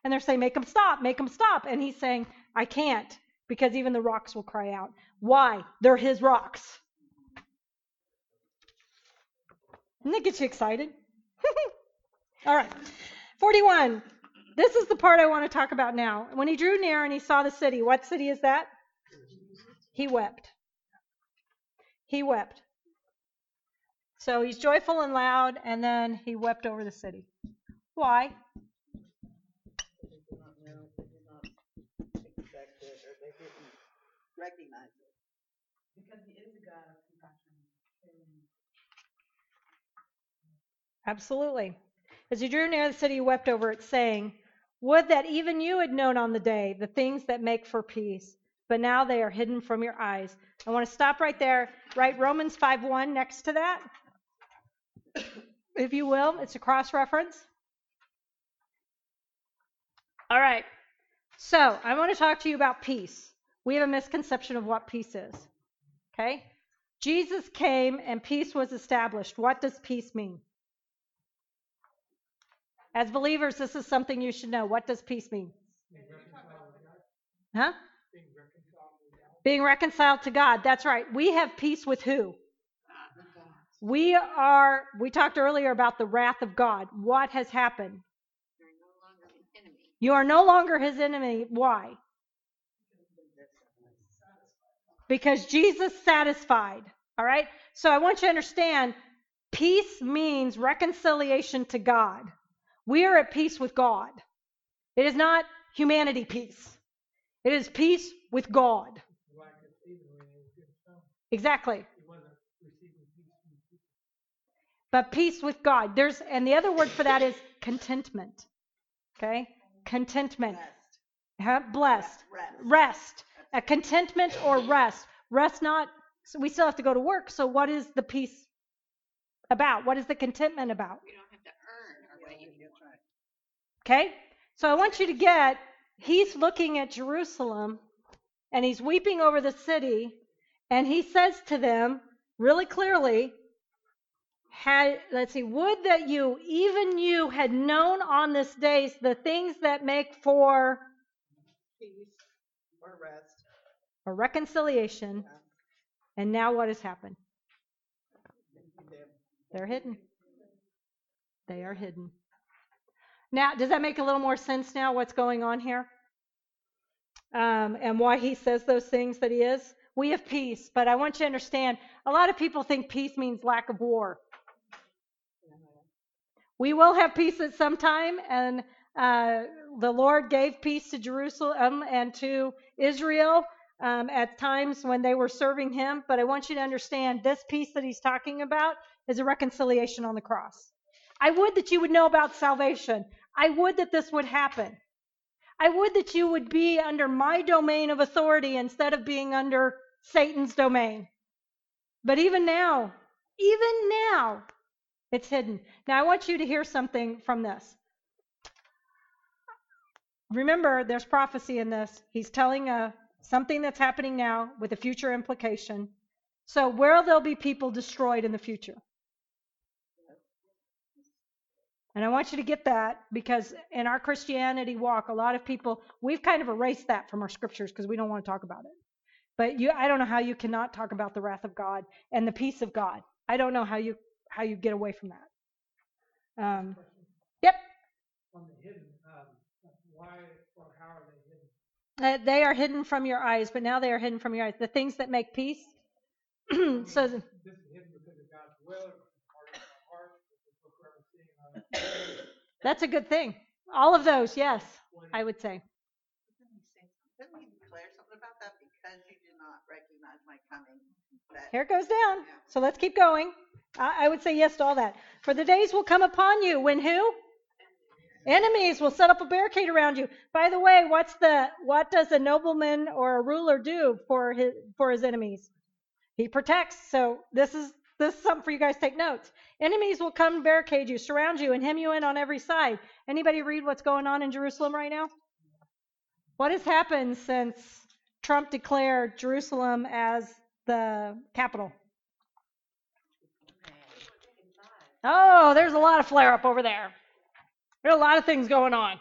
And they're saying, Make him stop, make him stop. And he's saying, I can't, because even the rocks will cry out. Why? They're his rocks. Doesn't that get you excited? (laughs) All right. 41. This is the part I want to talk about now. When he drew near and he saw the city, what city is that? He wept. He wept. So he's joyful and loud, and then he wept over the city. Why? They did not know. They did not expect it, or they didn't recognize it. Because he is a God of compassion. Absolutely. As he drew near the city, he wept over it, saying, Would that even you had known on the day the things that make for peace, but now they are hidden from your eyes. I want to stop right there. Write Romans 5 1 next to that, if you will. It's a cross reference. All right. So I want to talk to you about peace. We have a misconception of what peace is. Okay? Jesus came and peace was established. What does peace mean? As believers, this is something you should know. What does peace mean? Huh? being reconciled to God. Being reconciled to God. That's right. We have peace with who? We are, we talked earlier about the wrath of God. What has happened? You're no longer the enemy. You are no longer his enemy. Why? Because Jesus satisfied. All right? So I want you to understand peace means reconciliation to God. We are at peace with God. It is not humanity peace, it is peace with God. Like it's even when he was getting stoned, Exactly. he wasn't receiving peace from people. But peace with God. There's and the other word for that is contentment. Okay? Contentment. Rest, Huh? Blessed. rest. rest, a contentment or rest. Rest not, so we still have to go to work. So, what is the peace about? What is the contentment about? We don't have to earn our way. Okay? So, I want you to get, he's looking at Jerusalem and he's weeping over the city, and he says to them really clearly, had, let's see, would that you, even you, had known on this day the things that make for Peace or rest. A reconciliation. And now what has happened? They're hidden. They are hidden. Now, does that make a little more sense now what's going on here? Um, and why he says those things that he is? We have peace, but I want you to understand a lot of people think peace means lack of war. We will have peace at some time, and uh, the Lord gave peace to Jerusalem and to Israel um, at times when they were serving Him. But I want you to understand this peace that He's talking about is a reconciliation on the cross. I would that you would know about salvation. I would that this would happen. I would that you would be under my domain of authority instead of being under Satan's domain. But even now, even now, it's hidden. Now, I want you to hear something from this. Remember, there's prophecy in this. He's telling uh, something that's happening now with a future implication. So, where there'll be people destroyed in the future. And I want you to get that because in our Christianity walk, a lot of people, we've kind of erased that from our scriptures because we don't want to talk about it. But you, I don't know how you cannot talk about the wrath of God and the peace of God. I don't know how you how you get away from that. Um, yep, On the hidden, um, why or how are they? Uh, they are hidden from your eyes, but now they are hidden from your eyes. The things that make peace. (clears throat) so This is hidden because of God's will, or part of our heart, because we're forever seeing on it. (coughs) that's a good thing. All of those, yes, I would say. Didn't he say something? Didn't he declare something about that because you did not recognize my coming? That Here it goes down. So let's keep going. I, I would say yes to all that. For the days will come upon you when who? Enemies will set up a barricade around you. By the way, what's the what does a nobleman or a ruler do for his for his enemies? He protects. So this is this is something for you guys to take notes. Enemies will come barricade you, surround you, and hem you in on every side. Anybody read what's going on in Jerusalem right now? What has happened since Trump declared Jerusalem as the capital? Oh, there's a lot of flare up over there. There are a lot of things going on.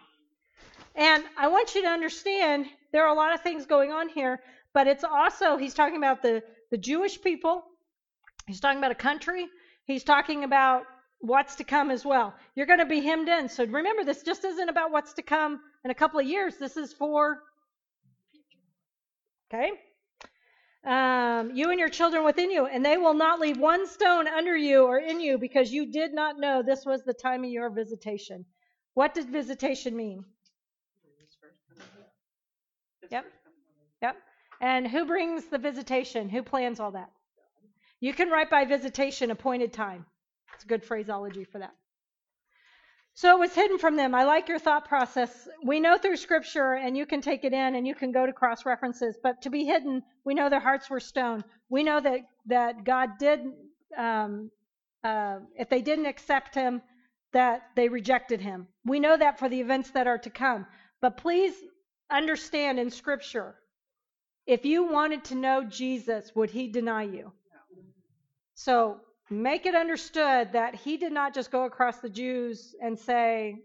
And I want you to understand there are a lot of things going on here, but it's also, he's talking about the, the Jewish people, he's talking about a country, he's talking about what's to come as well. You're going to be hemmed in. So remember, this just isn't about what's to come in a couple of years. This is for, okay? Um, you and your children within you, and they will not leave one stone under you or in you because you did not know this was the time of your visitation. What does visitation mean? Yep. Yep. And who brings the visitation? Who plans all that? You can write by visitation appointed time. It's a good phraseology for that. So it was hidden from them. I like your thought process. We know through scripture, and you can take it in and you can go to cross references, but to be hidden, we know their hearts were stone. We know that, that God did, um, uh, if they didn't accept him, that they rejected him. We know that for the events that are to come. But please understand in scripture, if you wanted to know Jesus, would he deny you? So make it understood that he did not just go across the Jews and say,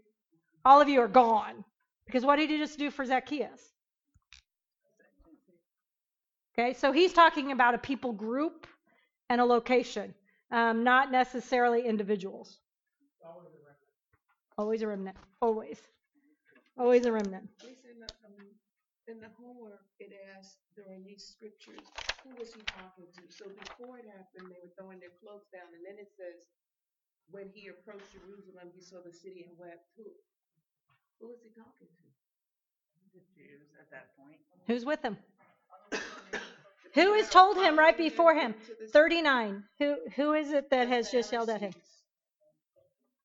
All of you are gone. Because what did he just do for Zacchaeus? Okay, so he's talking about a people group and a location, um, not necessarily individuals. Always a remnant. Always. Always a remnant. Lisa, in the, um, in the homework, it asked during these scriptures, who was he talking to? So before it happened, they were throwing their clothes down, and then it says, when he approached Jerusalem, he saw the city and wept. Who, who was he talking to? The Jews at that point. Who's with him? (coughs) Who has told him right before him? 39. Who who is it that has just yelled at him?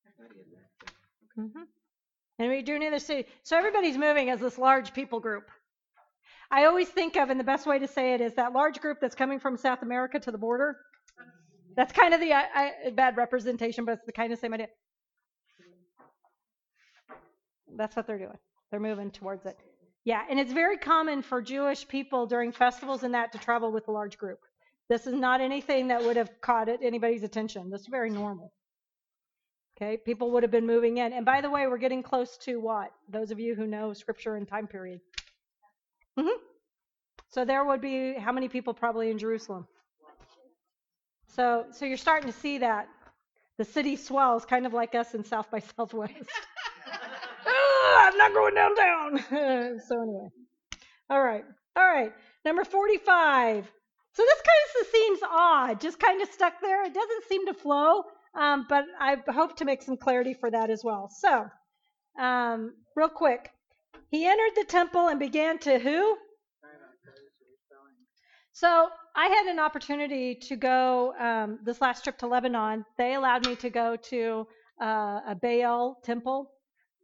I thought he had left. hmm And we drew near the city. So everybody's moving as this large people group. I always think of, and the best way to say it is that large group that's coming from South America to the border. That's kind of the I, I, bad representation, but it's the kind of same idea. That's what they're doing. They're moving towards it. Yeah, and it's very common for Jewish people during festivals and that to travel with a large group. This is not anything that would have caught anybody's attention. This is very normal. Okay, people would have been moving in. And by the way, we're getting close to what? Those of you who know scripture and time period. hmm So there would be how many people probably in Jerusalem? So, so you're starting to see that the city swells, kind of like us in South by Southwest. (laughs) Ah, I'm not going downtown. (laughs) so anyway, all right, all right. Number 45. So this kind of seems odd, just kind of stuck there. It doesn't seem to flow, um, but I hope to make some clarity for that as well. So, um, real quick, he entered the temple and began to who? So I had an opportunity to go um, this last trip to Lebanon. They allowed me to go to uh, a Baal temple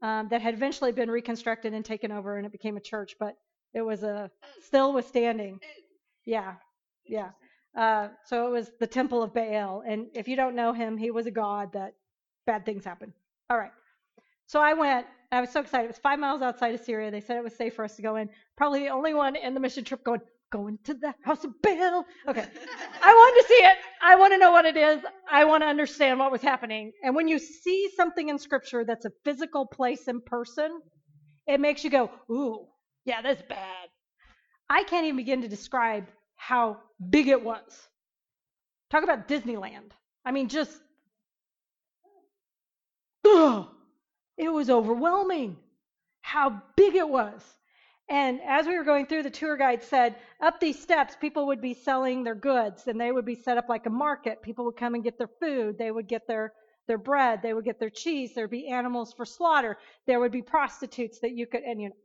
um, that had eventually been reconstructed and taken over, and it became a church. But it was a still was standing. Yeah, yeah. Uh, so it was the temple of Baal, and if you don't know him, he was a god that bad things happen. All right. So I went. I was so excited. It was five miles outside of Syria. They said it was safe for us to go in. Probably the only one in the mission trip going, going to the house of Baal. Okay. I wanted to see it. I want to know what it is. I want to understand what was happening. And when you see something in scripture that's a physical place in person, it makes you go, ooh, yeah, that's bad. I can't even begin to describe how big it was. Talk about Disneyland. I mean, just, ugh, it was overwhelming how big it was. And as we were going through, the tour guide said, up these steps, people would be selling their goods and they would be set up like a market. People would come and get their food. They would get their, their bread. They would get their cheese. There'd be animals for slaughter. There would be prostitutes that you could, and you know.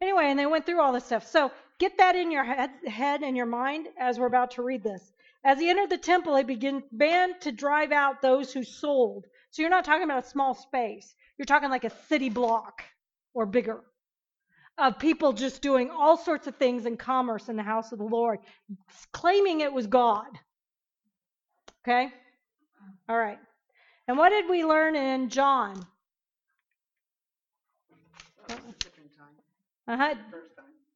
Anyway, and they went through all this stuff. So get that in your head, head and your mind as we're about to read this. As he entered the temple, he began, to drive out those who sold. So you're not talking about a small space. You're talking like a city block or bigger of people just doing all sorts of things in commerce in the house of the Lord, claiming it was God. Okay? All right. And what did we learn in John? First time. Uh-huh.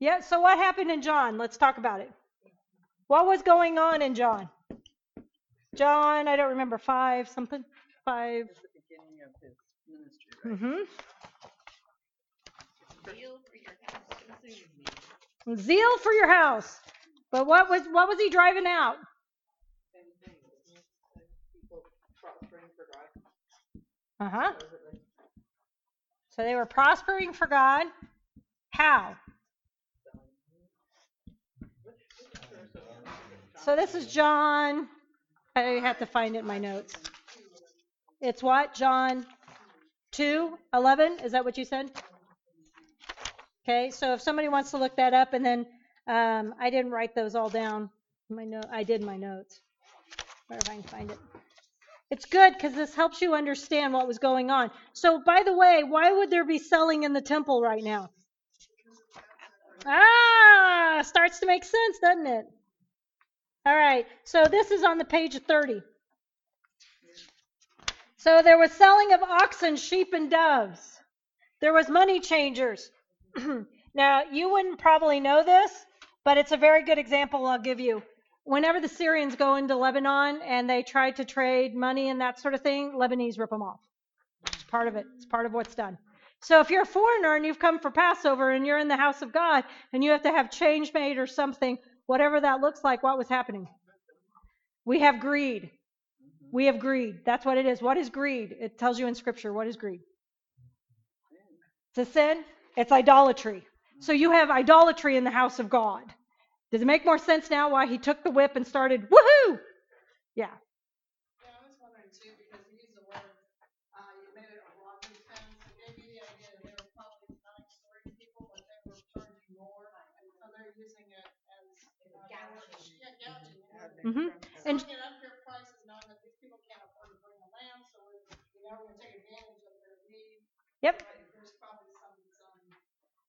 Yeah, so what happened in John? Let's talk about it. What was going on in John? John, I don't remember, five something? Five. The beginning of his ministry, right? Mm-hmm. Zeal for your house me. Zeal for your house. But what was what was he driving out? Same thing, isn't it? People prospering for God, Uh-huh. So they were prospering for God. How? So this is John. I have to find it in my notes. It's what? John 2, 11? Is that what you said? Okay, so if somebody wants to look that up, and then um, I didn't write those all down. My note, I did my notes. Where if I can find it. It's good because this helps you understand what was going on. So, by the way, why would there be selling in the temple right now? Ah, starts to make sense, doesn't it? All right, so this is on the page of 30. So there was selling of oxen, sheep, and doves. There was money changers. (clears throat) now, you wouldn't probably know this, but it's a very good example I'll give you. Whenever the Syrians go into Lebanon and they try to trade money and that sort of thing, Lebanese rip them off. It's part of it. It's part of what's done. So if you're a foreigner and you've come for Passover and you're in the house of God and you have to have change made or something, whatever that looks like, what was happening? We have greed. We have greed. That's what it is. What is greed? It tells you in scripture. What is greed? It's a sin. It's idolatry. So you have idolatry in the house of God. Does it make more sense now why he took the whip and started, woohoo? Yeah. Gouging. yeah. hmm And Selling it up here prices, knowing that these people can't afford to bring a lamb, so we're, you know, we're gonna take advantage of their need. Yep. Right, There's probably some, some.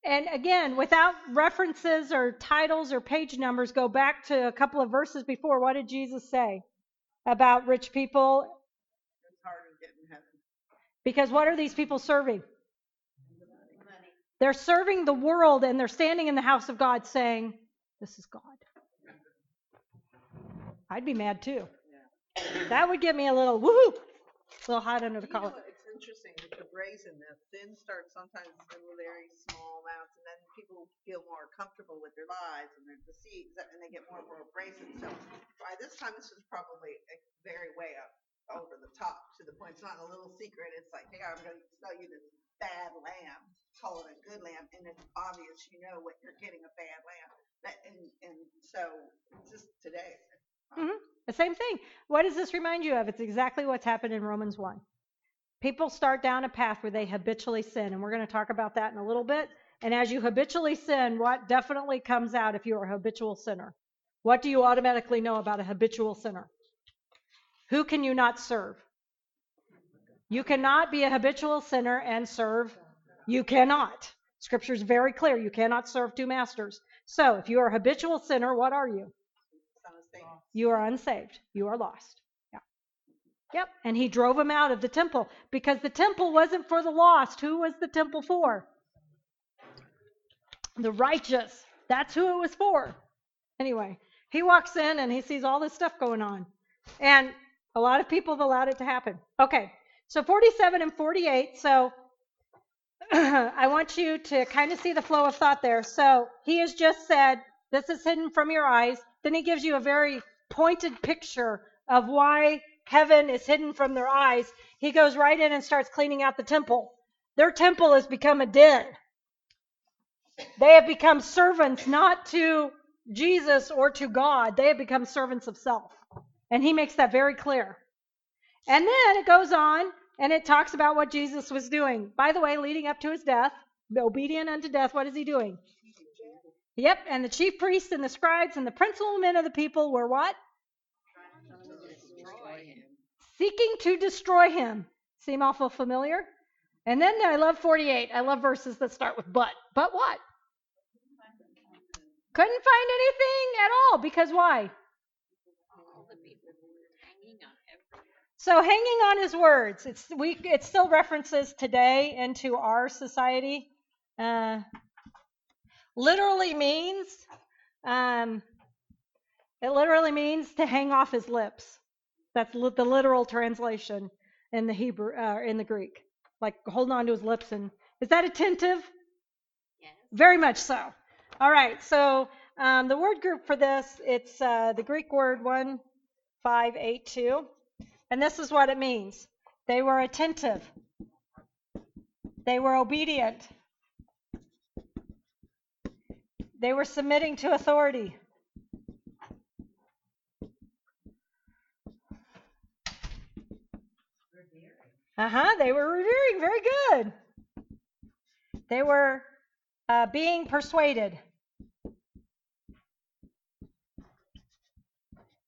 And again, without references or titles or page numbers, go back to a couple of verses before. What did Jesus say about rich people? It's harder getting heaven. Because what are these people serving? They're serving the world and they're standing in the house of God saying, This is God. I'd be mad too. That would get me a little woohoo, a little hot under the You know collar. It's interesting with the brazeness, sin starts sometimes in very small amounts and then people feel more comfortable with their lives and their deceits and they get more and more brazen. So by this time, this is probably a very way up over the top to the point, it's not a little secret. It's like, hey, I'm going to sell you this bad lamb, call it a good lamb, and it's obvious you know what you're getting a bad lamb. That, and, and so just today. Mm-hmm. The same thing. What does this remind you of? It's exactly what's happened in Romans 1. People start down a path where they habitually sin, and we're going to talk about that in a little bit. And as you habitually sin, what definitely comes out if you're a habitual sinner? What do you automatically know about a habitual sinner? Who can you not serve? You cannot be a habitual sinner and serve. You cannot. Scripture is very clear. You cannot serve two masters. So if you are a habitual sinner, what are you? You are unsaved. You are lost. Yeah. Yep. And he drove him out of the temple because the temple wasn't for the lost. Who was the temple for? The righteous. That's who it was for. Anyway, he walks in and he sees all this stuff going on. And a lot of people have allowed it to happen. Okay. So 47 and 48. So (clears throat) I want you to kind of see the flow of thought there. So he has just said, This is hidden from your eyes. Then he gives you a very pointed picture of why heaven is hidden from their eyes. He goes right in and starts cleaning out the temple. Their temple has become a den. They have become servants not to Jesus or to God, they have become servants of self. And he makes that very clear. And then it goes on and it talks about what Jesus was doing. By the way, leading up to his death, obedient unto death, what is he doing? Yep, and the chief priests and the scribes and the principal men of the people were what? Seeking to destroy him. Seem awful familiar? And then I love 48. I love verses that start with but. But what? Couldn't find anything at all because why? So hanging on his words. It's we. It still references today into our society. Uh, literally means. Um, it literally means to hang off his lips. That's li- the literal translation in the Hebrew, uh, in the Greek. Like holding on to his lips and is that attentive? Yes. Very much so. All right. So um, the word group for this, it's uh, the Greek word one five eight two, and this is what it means. They were attentive. They were obedient. They were submitting to authority. Uh huh. They were revering. Very good. They were uh, being persuaded.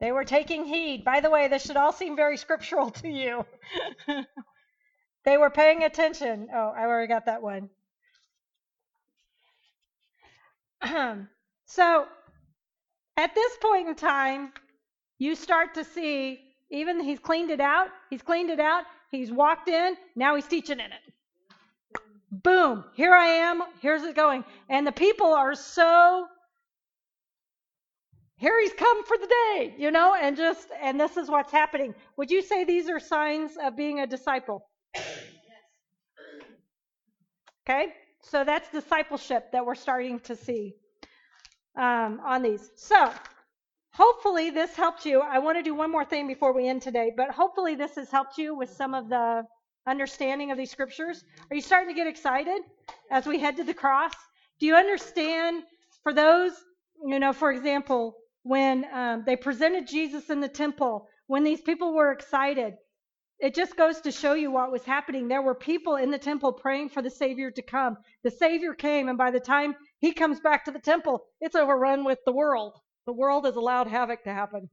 They were taking heed. By the way, this should all seem very scriptural (laughs) to you. (laughs) they were paying attention. Oh, I already got that one. (clears throat) so, at this point in time, you start to see, even he's cleaned it out, he's cleaned it out, he's walked in, now he's teaching in it. Boom, here I am, here's it going. And the people are so, here he's come for the day, you know, and just, and this is what's happening. Would you say these are signs of being a disciple? Okay, so that's discipleship that we're starting to see. um, on these. So hopefully this helped you. I want to do one more thing before we end today, but hopefully this has helped you with some of the understanding of these scriptures. Are you starting to get excited as we head to the cross? Do you understand for those, you know, for example, when um, they presented Jesus in the temple, when these people were excited, it just goes to show you what was happening. There were people in the temple praying for the Savior to come. The Savior came, and by the time he comes back to the temple, it's overrun with the world. The world has allowed havoc to happen.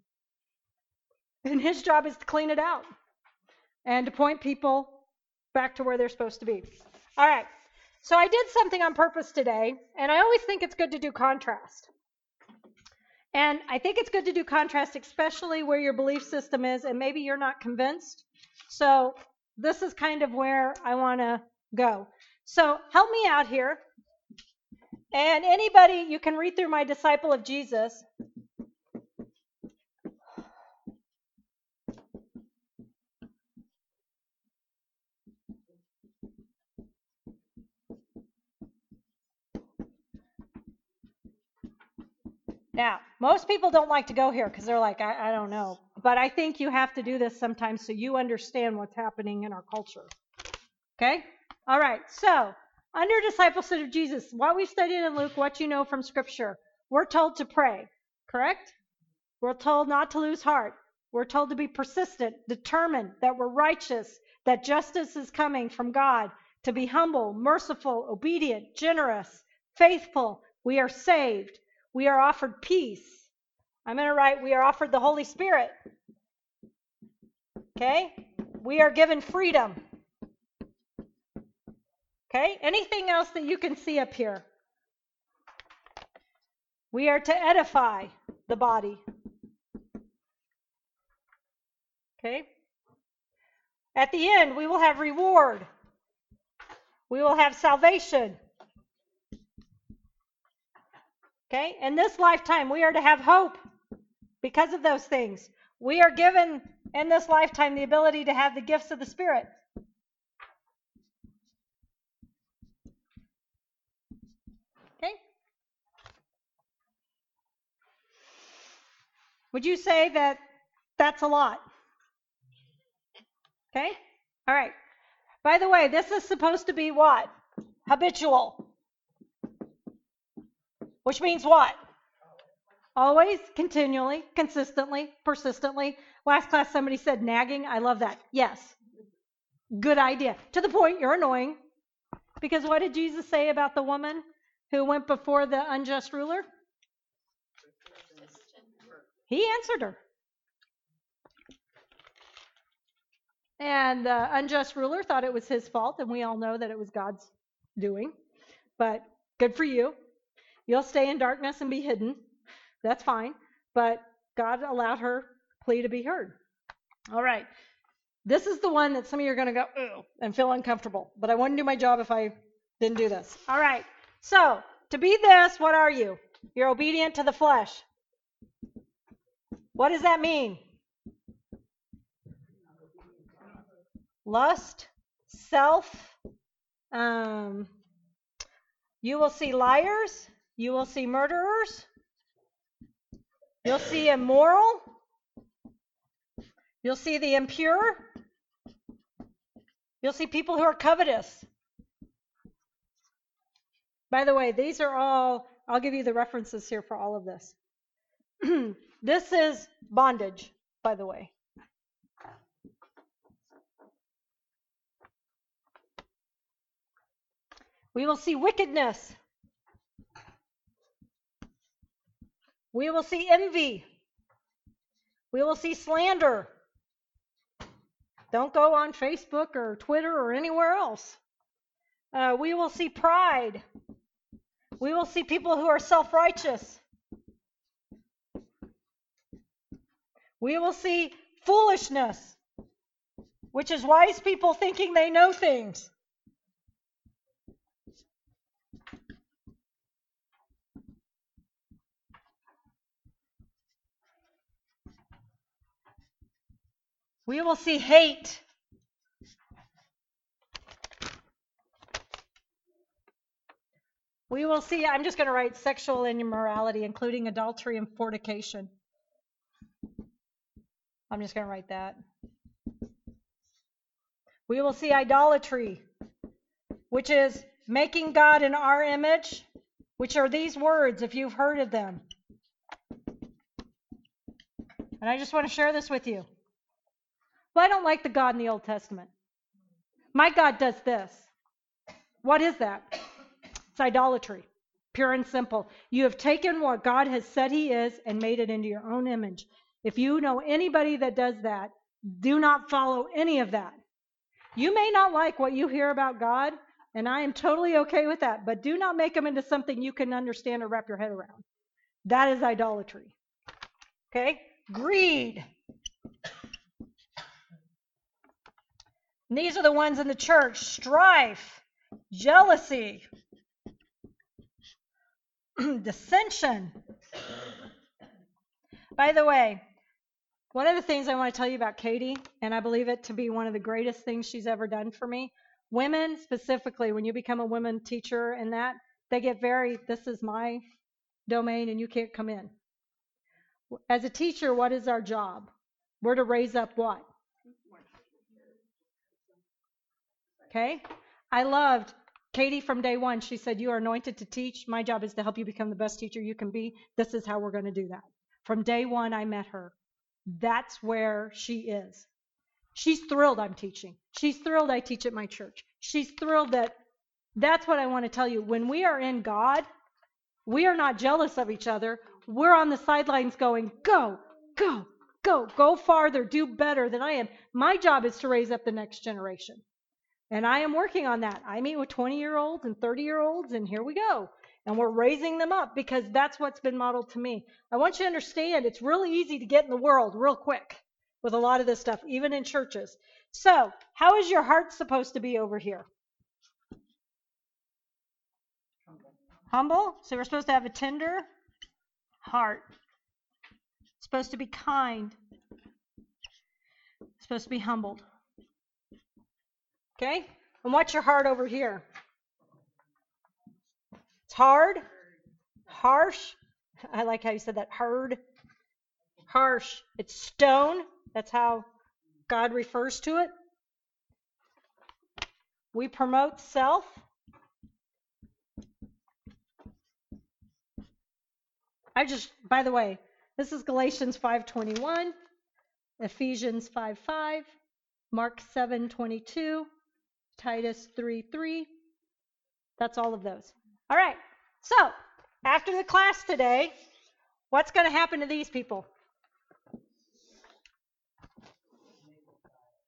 And his job is to clean it out and to point people back to where they're supposed to be. All right. So I did something on purpose today, and I always think it's good to do contrast. And I think it's good to do contrast, especially where your belief system is, and maybe you're not convinced. So this is kind of where I want to go. So help me out here. And anybody, you can read through my Disciple of Jesus. Now, most people don't like to go here because they're like, I, I don't know. But I think you have to do this sometimes so you understand what's happening in our culture. Okay? All right. So, under discipleship of Jesus, what we studied in Luke, what you know from Scripture, we're told to pray, correct? We're told not to lose heart. We're told to be persistent, determined that we're righteous, that justice is coming from God, to be humble, merciful, obedient, generous, faithful. We are saved. We are offered peace. I'm going to write, we are offered the Holy Spirit. Okay? We are given freedom. Okay? Anything else that you can see up here? We are to edify the body. Okay? At the end, we will have reward. We will have salvation. Okay? In this lifetime, we are to have hope because of those things. We are given in this lifetime the ability to have the gifts of the Spirit. Okay? Would you say that that's a lot? Okay? All right. By the way, this is supposed to be what? Habitual. Which means what? Always, continually, consistently, persistently. Last class, somebody said nagging. I love that. Yes. Good idea. To the point, you're annoying. Because what did Jesus say about the woman who went before the unjust ruler? He answered her. And the unjust ruler thought it was his fault, and we all know that it was God's doing. But good for you. You'll stay in darkness and be hidden. That's fine. But God allowed her plea to be heard. All right. This is the one that some of you are going to go, ooh, and feel uncomfortable. But I wouldn't do my job if I didn't do this. All right. So, to be this, what are you? You're obedient to the flesh. What does that mean? Lust, self. Um, you will see liars. You will see murderers. You'll see immoral. You'll see the impure. You'll see people who are covetous. By the way, these are all, I'll give you the references here for all of this. (clears throat) this is bondage, by the way. We will see wickedness. We will see envy. We will see slander. Don't go on Facebook or Twitter or anywhere else. Uh, we will see pride. We will see people who are self righteous. We will see foolishness, which is wise people thinking they know things. We will see hate. We will see, I'm just going to write sexual immorality, including adultery and fornication. I'm just going to write that. We will see idolatry, which is making God in our image, which are these words, if you've heard of them. And I just want to share this with you. Well, I don't like the God in the Old Testament. My God does this. What is that? It's idolatry, pure and simple. You have taken what God has said He is and made it into your own image. If you know anybody that does that, do not follow any of that. You may not like what you hear about God, and I am totally okay with that, but do not make them into something you can understand or wrap your head around. That is idolatry. Okay? Greed. And these are the ones in the church strife, jealousy, (clears throat) dissension. By the way, one of the things I want to tell you about Katie, and I believe it to be one of the greatest things she's ever done for me, women specifically, when you become a women teacher and that, they get very, this is my domain and you can't come in. As a teacher, what is our job? We're to raise up what? Okay? I loved Katie from day one. She said, You are anointed to teach. My job is to help you become the best teacher you can be. This is how we're going to do that. From day one, I met her. That's where she is. She's thrilled I'm teaching. She's thrilled I teach at my church. She's thrilled that that's what I want to tell you. When we are in God, we are not jealous of each other. We're on the sidelines going, Go, go, go, go farther, do better than I am. My job is to raise up the next generation. And I am working on that. I meet with 20 year olds and 30 year olds, and here we go. And we're raising them up because that's what's been modeled to me. I want you to understand it's really easy to get in the world real quick with a lot of this stuff, even in churches. So, how is your heart supposed to be over here? Humble. So, we're supposed to have a tender heart. supposed to be kind. supposed to be humbled. Okay? And what's your heart over here? It's hard, harsh. I like how you said that. Hard, harsh. It's stone. That's how God refers to it. We promote self. I just, by the way, this is Galatians 5:21, Ephesians 5:5, Mark 7:22, Titus 3:3. That's all of those. All right. So, after the class today, what's going to happen to these people?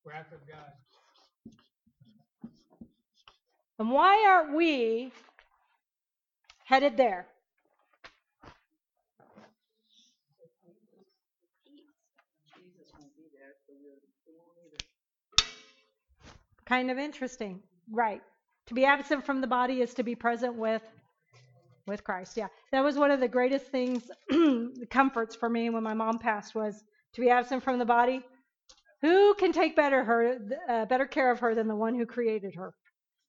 Wrath of God. And why aren't we headed there? Jesus won't be there, so we we won't either. Kind of interesting. Right. To be absent from the body is to be present with with Christ. Yeah. That was one of the greatest things (clears throat) comforts for me when my mom passed was to be absent from the body. Who can take better her uh, better care of her than the one who created her?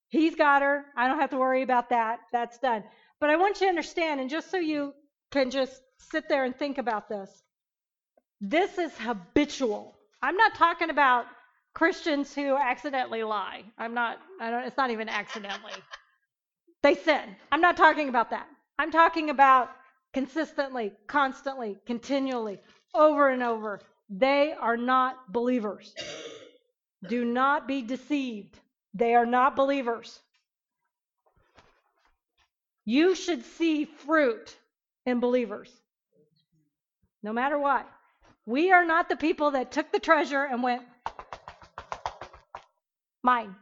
He's got her. I don't have to worry about that. That's done. But I want you to understand and just so you can just sit there and think about this. This is habitual. I'm not talking about Christians who accidentally lie. I'm not, I don't, it's not even accidentally. They sin. I'm not talking about that. I'm talking about consistently, constantly, continually, over and over. They are not believers. Do not be deceived. They are not believers. You should see fruit in believers, no matter what. We are not the people that took the treasure and went, mine.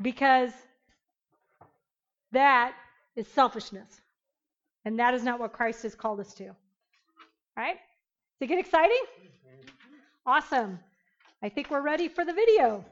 Because that is selfishness. And that is not what Christ has called us to. All right? Does it get exciting? Awesome. I think we're ready for the video.